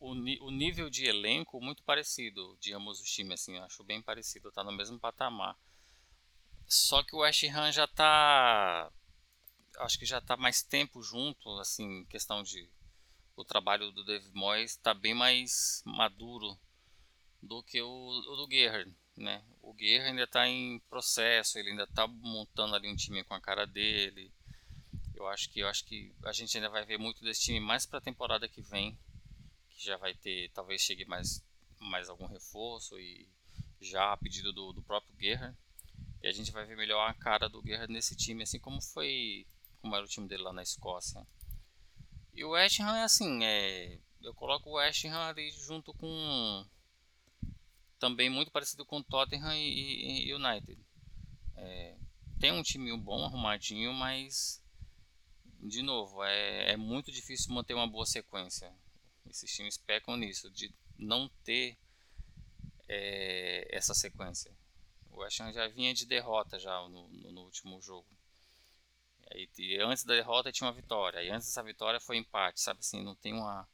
o, o nível de elenco muito parecido de ambos os times, assim, acho bem parecido, tá no mesmo patamar. Só que o West Ham já tá acho que já tá mais tempo junto, assim, questão de o trabalho do Dave Moyes tá bem mais maduro do que o, o do Gerrard, né? O Gerrard ainda está em processo, ele ainda está montando ali um time com a cara dele. Eu acho que eu acho que a gente ainda vai ver muito desse time mais para a temporada que vem, que já vai ter, talvez chegue mais mais algum reforço e já a pedido do, do próprio Guerra. E a gente vai ver melhor a cara do Guerra nesse time, assim como foi, como era o time dele lá na Escócia. E o West Ham é assim, é, eu coloco o West Ham ali junto com também muito parecido com Tottenham e, e United. É, tem um time bom, arrumadinho, mas de novo, é, é muito difícil manter uma boa sequência. Esses times pecam nisso, de não ter é, essa sequência. O West Ham já vinha de derrota já no, no, último jogo. Aí, antes da derrota tinha uma vitória, e antes dessa vitória foi empate, sabe assim, não tem uma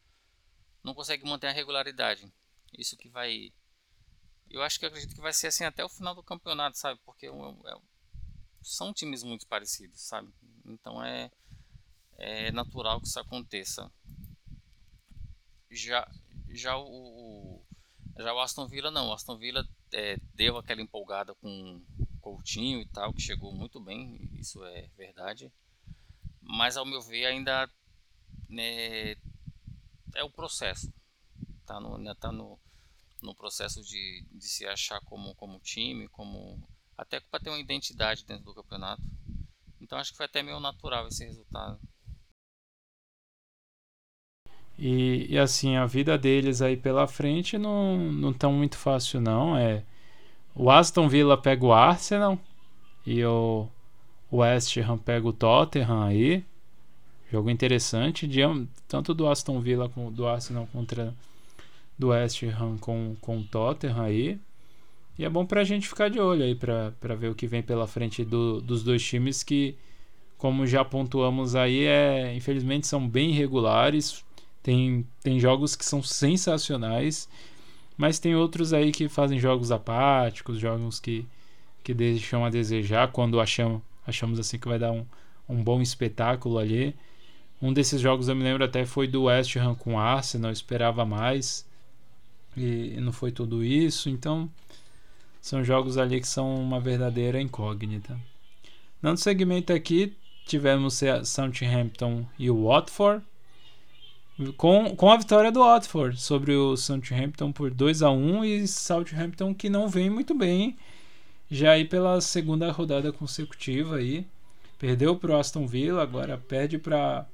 não consegue manter a regularidade. Isso que vai. Eu acho que eu acredito que vai ser assim até o final do campeonato, sabe? Porque é, é, são times muito parecidos, sabe? Então é, é natural que isso aconteça. Já, já o, já o Aston Villa não. O Aston Villa é, deu aquela empolgada com Coutinho e tal, que chegou muito bem, isso é verdade. Mas ao meu ver ainda né, é o processo. Tá no, ainda tá no, no processo de, de se achar como, como time, como até para ter uma identidade dentro do campeonato. Então acho que foi até meio natural esse resultado. E, e, assim, a vida deles aí pela frente não, não tão muito fácil não. É, o Aston Villa pega o Arsenal e o West Ham pega o Tottenham aí. Jogo interessante, de, tanto do Aston Villa como do Arsenal contra do West Ham com, com o Tottenham aí. E é bom pra gente ficar de olho aí pra, ver o que vem pela frente do, dos dois times que, como já pontuamos aí, é, infelizmente são bem irregulares. Tem, tem jogos que são sensacionais, mas tem outros aí que fazem jogos apáticos, jogos que, que deixam a desejar quando achamos, achamos assim que vai dar um, um bom espetáculo ali. Um desses jogos eu me lembro até foi do West Ham com Arsenal, esperava mais e não foi tudo isso, então são jogos ali que são uma verdadeira incógnita. Dando segmento aqui, tivemos Southampton e o Watford. Com, com a vitória do Watford sobre o Southampton por 2 a 1 e Southampton que não vem muito bem já aí pela segunda rodada consecutiva aí. Perdeu para o Aston Villa, agora perde para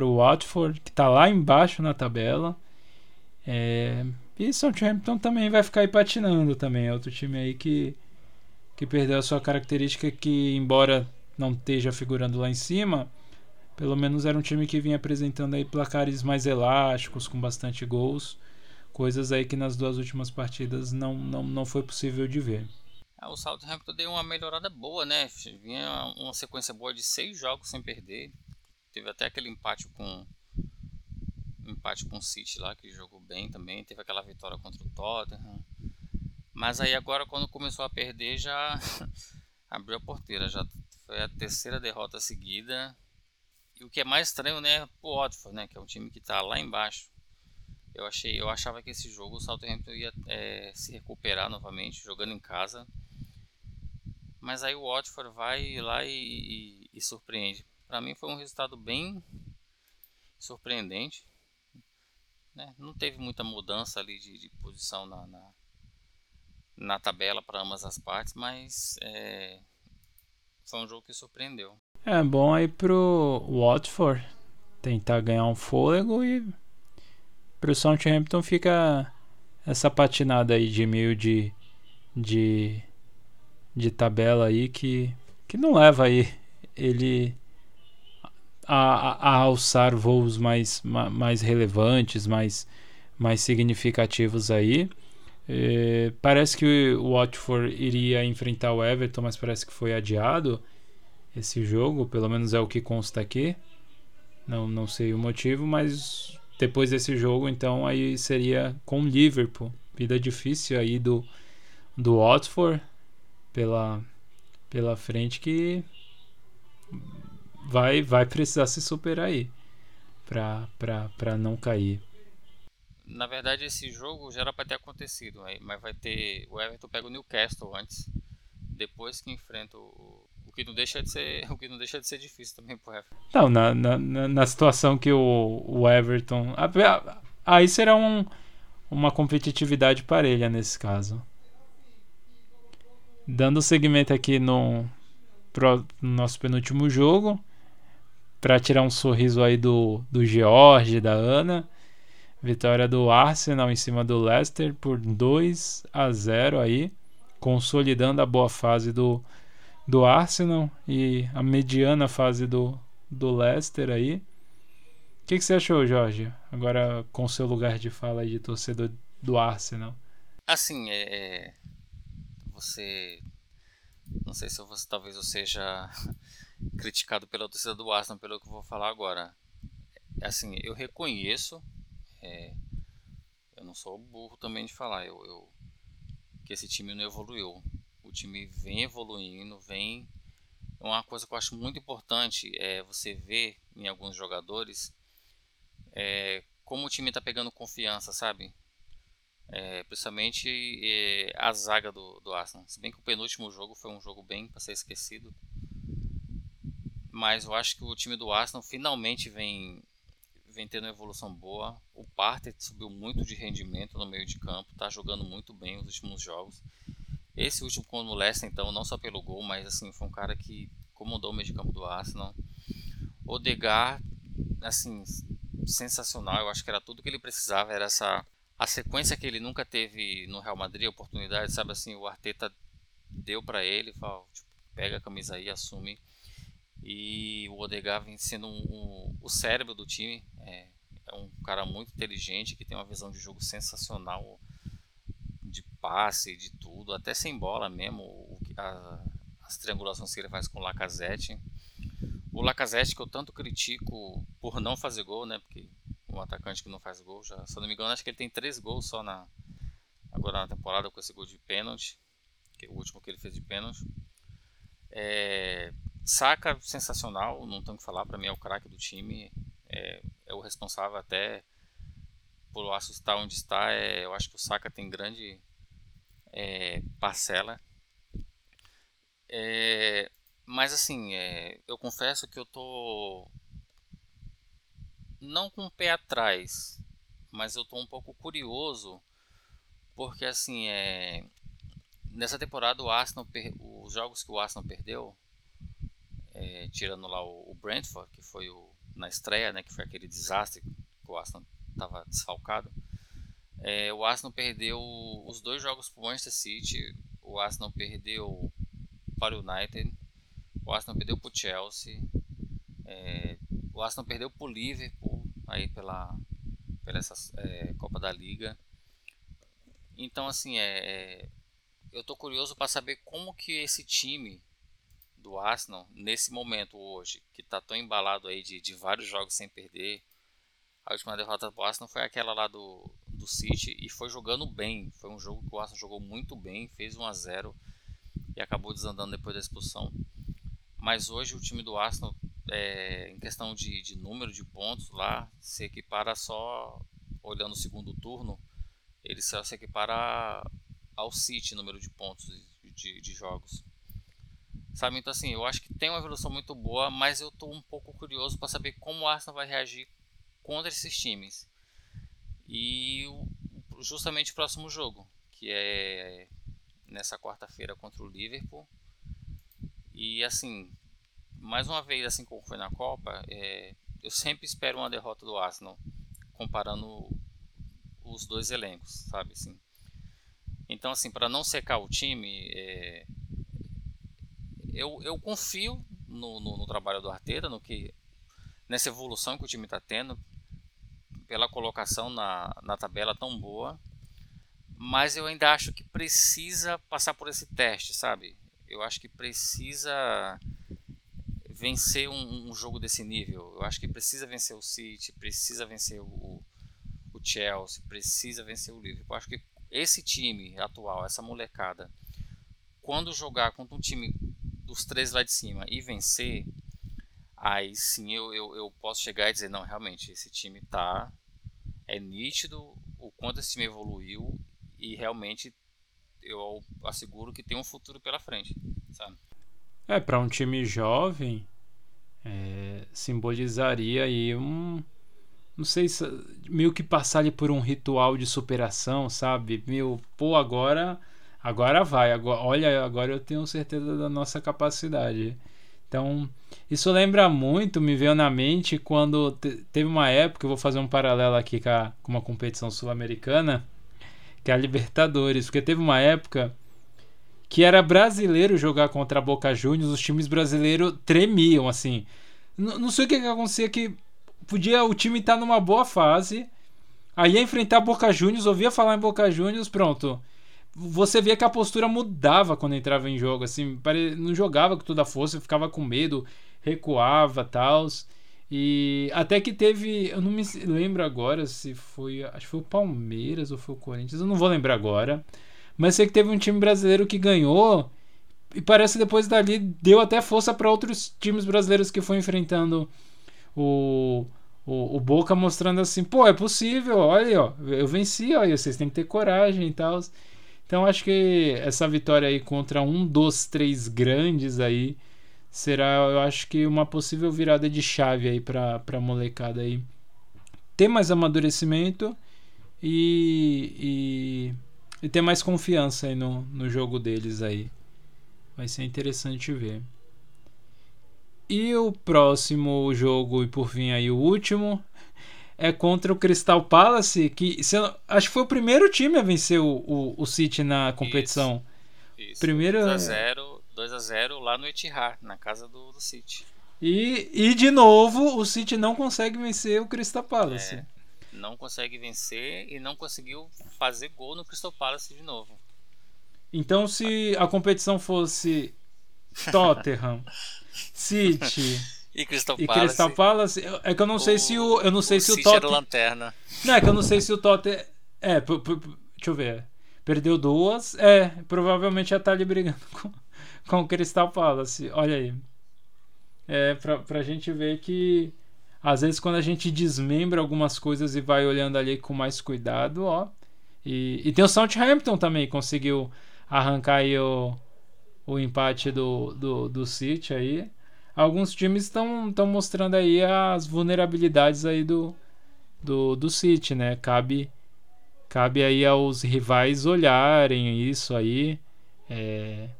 o Watford, que está lá embaixo na tabela. É, e Southampton também vai ficar aí patinando também. É outro time aí que, que perdeu a sua característica que, embora não esteja figurando lá em cima, pelo menos era um time que vinha apresentando aí placares mais elásticos, com bastante gols. Coisas aí que nas duas últimas partidas não, não, não foi possível de ver. É, o Southampton deu uma melhorada boa, né? Vinha uma sequência boa de seis jogos sem perder. Teve até aquele empate com empate com o City lá, que jogou bem também. Teve aquela vitória contra o Tottenham. Mas aí agora quando começou a perder já abriu a porteira. Já foi a terceira derrota seguida. E o que é mais estranho, né, o Watford, né, que é um time que está lá embaixo. Eu achei, eu achava que esse jogo o Southampton ia é, se recuperar novamente jogando em casa. Mas aí o Watford vai lá e, e, e surpreende. Para mim foi um resultado bem surpreendente. Né? Não teve muita mudança ali de, de posição na, na, na tabela para ambas as partes, mas é, foi um jogo que surpreendeu. É bom aí pro Watford tentar ganhar um fôlego e pro Southampton fica essa patinada aí de meio de, de, de tabela aí que, que não leva aí ele a, a, alçar voos mais, mais relevantes, mais, mais significativos aí. É, parece que o Watford iria enfrentar o Everton, mas parece que foi adiado esse jogo, pelo menos é o que consta aqui. Não, não sei o motivo, mas depois desse jogo, então aí seria com o Liverpool. Vida difícil aí do, do Watford pela, pela frente que vai, vai precisar se superar aí para não cair. Na verdade, esse jogo já era para ter acontecido, mas vai ter. O Everton pega o Newcastle antes, depois que enfrenta o. O que não deixa de ser, o que não deixa de ser difícil também pro Everton. Não, na, na, na situação que o, o Everton. Aí será um, uma competitividade parelha nesse caso. Dando seguimento aqui no, pro, no nosso penúltimo jogo para tirar um sorriso aí do, do George, da Ana. Vitória do Arsenal em cima do Leicester por 2 a 0 aí, consolidando a boa fase do, do Arsenal e a mediana fase do, do Leicester aí. O que, que você achou, Jorge? Agora com seu lugar de fala de torcedor do Arsenal. Assim, é, é você não sei se você talvez eu seja criticado pela torcida do Arsenal pelo que eu vou falar agora. Assim, eu reconheço é, Eu não sou burro também de falar. Eu, eu, que esse time não evoluiu. O time vem evoluindo, vem. Uma coisa que eu acho muito importante é você ver em alguns jogadores é, como o time está pegando confiança, sabe? É, principalmente é, a zaga do, do Arsenal. Se bem que o penúltimo jogo foi um jogo bem para ser esquecido. Mas eu acho que o time do Arsenal finalmente vem, vem tendo uma evolução boa. O Partey subiu muito de rendimento no meio de campo, está jogando muito bem os últimos jogos. Esse último com o Leicester, então, não só pelo gol, mas assim, foi um cara que comandou o meio de campo do Arsenal. Odegar, assim, sensacional. Eu acho que era tudo que ele precisava, era essa a sequência que ele nunca teve no Real Madrid, a oportunidade, sabe assim, o Arteta deu para ele, fala, tipo, pega a camisa aí, assume. E o Odegaard vem sendo um, um, o cérebro do time. É, é, um cara muito inteligente que tem uma visão de jogo sensacional passe, de tudo, até sem bola mesmo. O, a, as triangulações que ele faz com o Lacazette. O Lacazette que eu tanto critico por não fazer gol, né? Porque um atacante que não faz gol. Já, se eu não me engano, acho que ele tem três gols só na agora na temporada com esse gol de pênalti, que é o último que ele fez de pênalti. É, Saca sensacional, não tenho que falar, para mim é o craque do time, é, é, o responsável até por o Aço estar onde está. É, eu acho que o Saka tem grande é, parcela. É, mas assim, é, eu confesso que eu tô não com o pé atrás, mas eu tô um pouco curioso porque assim é nessa temporada o Arsenal os jogos que o Arsenal perdeu, é, tirando lá o, o, Brentford que foi o, na estreia, né, que foi aquele desastre que o Arsenal estava desfalcado. É, o Arsenal perdeu os dois jogos para o Manchester City, o Arsenal perdeu para o United, o Arsenal perdeu para o Chelsea, é, o Arsenal perdeu para o Liverpool aí pela, pela essa, é, Copa da Liga. Então assim é, é eu tô curioso para saber como que esse time do Arsenal nesse momento hoje que está tão embalado aí de, de vários jogos sem perder. A última derrota do Arsenal foi aquela lá do, do City e foi jogando bem. Foi um jogo que o Arsenal jogou muito bem, fez 1 a 0 e acabou desandando depois da expulsão. Mas hoje o time do Arsenal é, em questão de, de, número de pontos lá, se equipara só, olhando o segundo turno, ele só se equipara ao City número de pontos de, de, jogos. Sabe, então assim, eu acho que tem uma evolução muito boa, mas eu estou um pouco curioso para saber como o Arsenal vai reagir contra esses times. E justamente o próximo jogo, que é nessa quarta-feira contra o Liverpool. E assim, mais uma vez, assim como foi na Copa, é, eu sempre espero uma derrota do Arsenal, comparando os dois elencos, sabe? Assim. Então, assim, para não secar o time, é, eu, eu confio no, no, no, trabalho do Arteta, no que nessa evolução que o time está tendo, pela colocação na, na tabela tão boa, mas eu ainda acho que precisa passar por esse teste, sabe? Eu acho que precisa vencer um, um, jogo desse nível. Eu acho que precisa vencer o City, precisa vencer o, o Chelsea, precisa vencer o Liverpool. Eu acho que esse time atual, essa molecada, quando jogar contra um time dos três lá de cima e vencer, aí sim eu, eu, eu posso chegar e dizer, não, realmente, esse time tá. É nítido o quanto esse time evoluiu e realmente eu asseguro que tem um futuro pela frente, sabe? É, para um time jovem, é, simbolizaria aí um. Não sei se. Meio que passar ali por um ritual de superação, sabe? Meu, pô, agora. Agora vai. Agora, olha, agora eu tenho certeza da nossa capacidade. Então, isso lembra muito, me veio na mente quando te, teve uma época, eu vou fazer um paralelo aqui com, a, com uma competição sul-americana, que é a Libertadores, porque teve uma época que era brasileiro jogar contra a Boca Juniors, os times brasileiros tremiam, assim. N não sei o que, que acontecia, que podia o time estar tá numa boa fase, aí ia enfrentar Boca Juniors, ouvia falar em Boca Juniors, pronto. Você via que a postura mudava quando entrava em jogo, assim, não jogava com toda a força, ficava com medo, recuava, tal. E até que teve, eu não me lembro agora se foi, acho que foi o Palmeiras ou foi o Corinthians, eu não vou lembrar agora. Mas sei que teve um time brasileiro que ganhou e parece que depois dali deu até força para outros times brasileiros que foi enfrentando o, o, o, Boca mostrando assim, pô, é possível, olha, ó, eu venci, olha, vocês têm que ter coragem e tal. Então acho que essa vitória aí contra um dos três grandes aí será, eu acho que uma possível virada de chave aí para para molecada aí ter mais amadurecimento e, e, e, ter mais confiança aí no, no jogo deles aí. Vai ser interessante ver. E o próximo jogo, e por fim aí o último, é contra o Crystal Palace, que acho que foi o primeiro time a vencer o, o, o City na competição. Isso, isso. Primeiro 2x0 2 a 0 lá no Etihad, na casa do, do City. E, e de novo, o City não consegue vencer o Crystal Palace. É, não consegue vencer e não conseguiu fazer gol no Crystal Palace de novo. Então, se a competição fosse Tottenham, City e Crystal e Palace, Crystal Palace é que eu não sei o, se o eu não sei o se o Tottenham lanterna. Não é que eu não sei se o Tottenham é, deixa eu ver. Perdeu duas, é, provavelmente já tá ali brigando com com o Crystal Palace. Olha aí. É pra, pra gente ver que às vezes quando a gente desmembra algumas coisas e vai olhando ali com mais cuidado, ó. E, e tem o Southampton também, conseguiu arrancar aí o, o empate do, do, do City aí. Alguns times estão mostrando aí as vulnerabilidades aí do, do, do City, né? Cabe, cabe aí aos rivais olharem isso aí. É,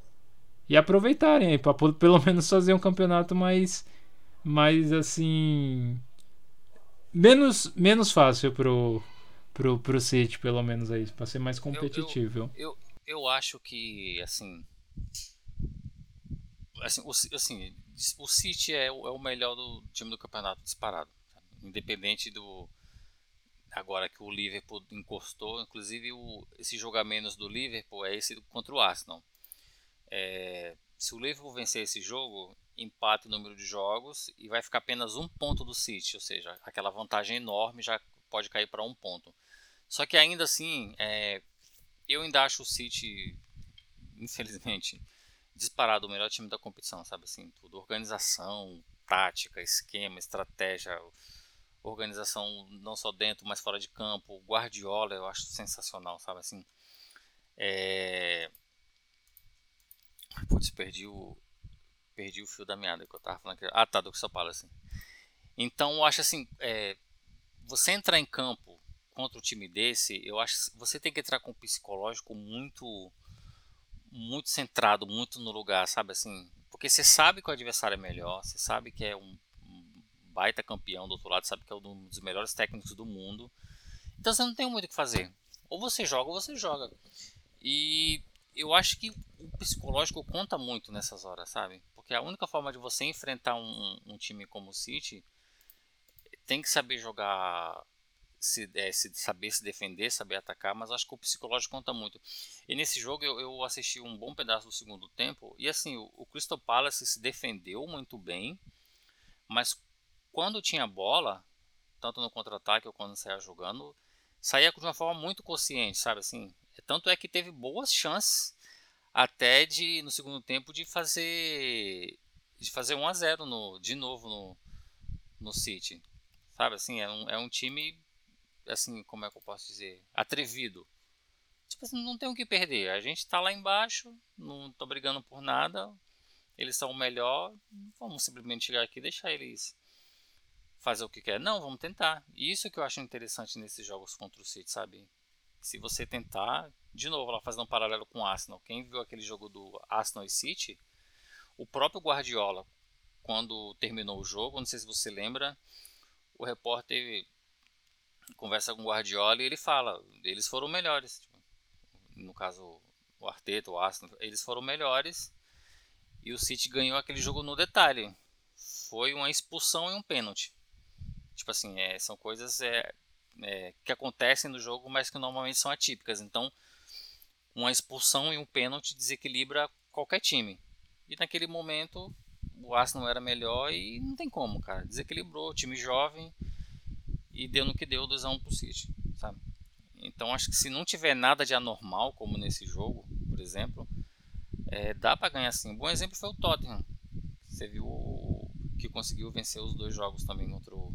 e aproveitarem para pelo menos fazer um campeonato mais mais assim menos menos fácil pro pro pro City pelo menos aí para ser mais competitivo. Eu, eu, eu, eu, acho que assim assim o, assim o City é o, é o melhor do time do campeonato disparado, independente do agora que o Liverpool encostou, inclusive o, esse jogo menos do Liverpool é esse contra o Arsenal. É, se o Liverpool vencer esse jogo, empate o número de jogos e vai ficar apenas um ponto do City, ou seja, aquela vantagem enorme já pode cair para um ponto. Só que ainda assim, é, eu ainda acho o City, infelizmente, disparado o melhor time da competição, sabe assim, tudo, organização, tática, esquema, estratégia, organização não só dentro, mas fora de campo, Guardiola eu acho sensacional, sabe assim. É, Putz, perdi o. Perdi o fio da meada que eu tava falando aqui. Ah, tá, do Crystal Palace. Então, eu acho assim. É, você entrar em campo contra um time desse, eu acho que você tem que entrar com um psicológico muito. Muito centrado, muito no lugar, sabe assim? Porque você sabe que o adversário é melhor, você sabe que é um, baita campeão do outro lado, sabe que é um dos melhores técnicos do mundo. Então você não tem muito o que fazer. Ou você joga ou você joga. E eu acho que o psicológico conta muito nessas horas, sabe? Porque a única forma de você enfrentar um, um time como o City tem que saber jogar, se, é, se, saber se defender, saber atacar, mas acho que o psicológico conta muito. E nesse jogo eu, eu assisti um bom pedaço do segundo tempo e assim o, o Crystal Palace se defendeu muito bem, mas quando tinha bola, tanto no contra-ataque ou quando saía jogando, saía de uma forma muito consciente, sabe assim? Tanto é que teve boas chances até de no segundo tempo de fazer de fazer 1 a 0 no de novo no no City. Sabe assim, é um, é um time assim, como é que eu posso dizer, atrevido. Tipo assim, não tem o que perder. A gente está lá embaixo, não tô brigando por nada. Eles são o melhor, vamos simplesmente chegar aqui e deixar eles fazer o que quer. Não, vamos tentar. E isso que eu acho interessante nesses jogos contra o City, sabe? Se você tentar, de novo, lá fazendo um paralelo com o Arsenal, quem viu aquele jogo do Arsenal e City, o próprio Guardiola, quando terminou o jogo, não sei se você lembra, o repórter conversa com o Guardiola e ele fala, eles foram melhores. Tipo, no caso, o Arteta, o Arsenal, eles foram melhores e o City ganhou aquele jogo no detalhe. Foi uma expulsão e um pênalti. Tipo assim, é, são coisas é, é, que acontecem no jogo, mas que normalmente são atípicas. Então, uma expulsão e um pênalti desequilibra qualquer time. E naquele momento, o Arsenal era melhor e não tem como, cara. Desequilibrou, time jovem e deu no que deu 2x1 pro City, sabe? Então acho que se não tiver nada de anormal, como nesse jogo, por exemplo, é, dá para ganhar sim. Um bom exemplo foi o Tottenham. Você viu que conseguiu vencer os dois jogos também contra o,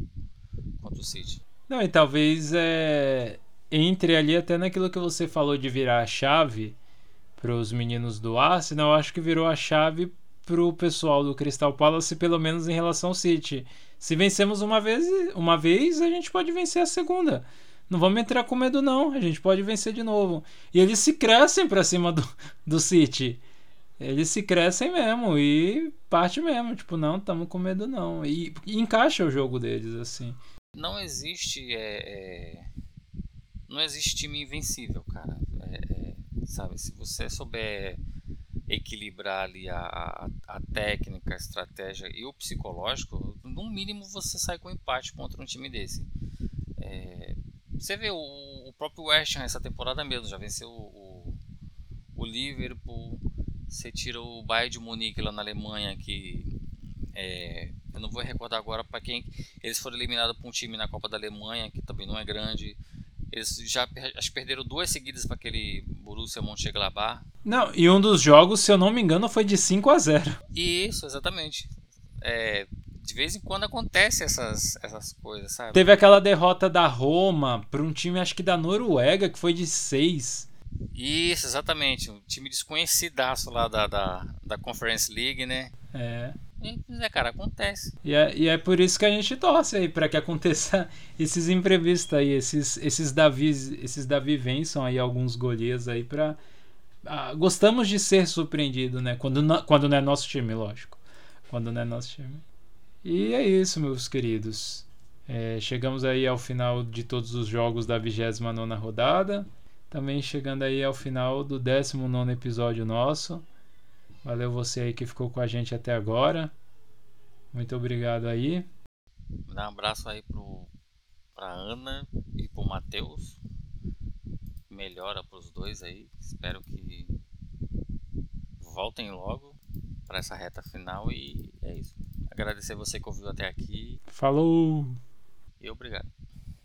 contra o City. Não, e talvez é, entre ali até naquilo que você falou de virar a chave para os meninos do Arsenal, eu acho que virou a chave para o pessoal do Crystal Palace, pelo menos em relação ao City. Se vencemos uma vez, uma vez, a gente pode vencer a segunda. Não vamos entrar com medo, não. A gente pode vencer de novo. E eles se crescem para cima do, do City. Eles se crescem mesmo e parte mesmo. Tipo, não, estamos com medo, não. E, e, encaixa o jogo deles, assim. Não existe. É, é... Não existe time invencível, cara. É, é sabe? Se você souber equilibrar ali a, a, técnica, a estratégia e o psicológico, no mínimo você sai com empate contra um time desse. É, você vê o, o, próprio West Ham essa temporada mesmo, já venceu o, o, Liverpool, você tira o Bayern de Munique lá na Alemanha que é, eu não vou recordar agora para quem eles foram eliminados por um time na Copa da Alemanha que também não é grande. Eles já acho que perderam duas seguidas para aquele Borussia Mönchengladbach. Não, e um dos jogos, se eu não me engano, foi de 5 a 0. Isso, exatamente. É, de vez em quando acontece essas, essas coisas, sabe? Teve aquela derrota da Roma para um time, acho que da Noruega, que foi de 6. Isso, exatamente. Um time desconhecidaço lá da, da, da Conference League, né? É. É, cara, acontece. E é, e é por isso que a gente torce aí, para que aconteça esses imprevistos aí, esses, esses Davi, esses Davi vençam aí alguns Golias aí pra. Ah, gostamos de ser surpreendido, né? Quando não, quando não é nosso time, lógico. Quando não é nosso time. E é isso, meus queridos. É, chegamos aí ao final de todos os jogos da 29 rodada. Também chegando aí ao final do 19 episódio nosso. Valeu você aí que ficou com a gente até agora. Muito obrigado aí. Um abraço aí pro, pra Ana e pro Matheus. Melhora pros dois aí. Espero que voltem logo para essa reta final e é isso. Agradecer você que ouviu até aqui. Falou! E obrigado.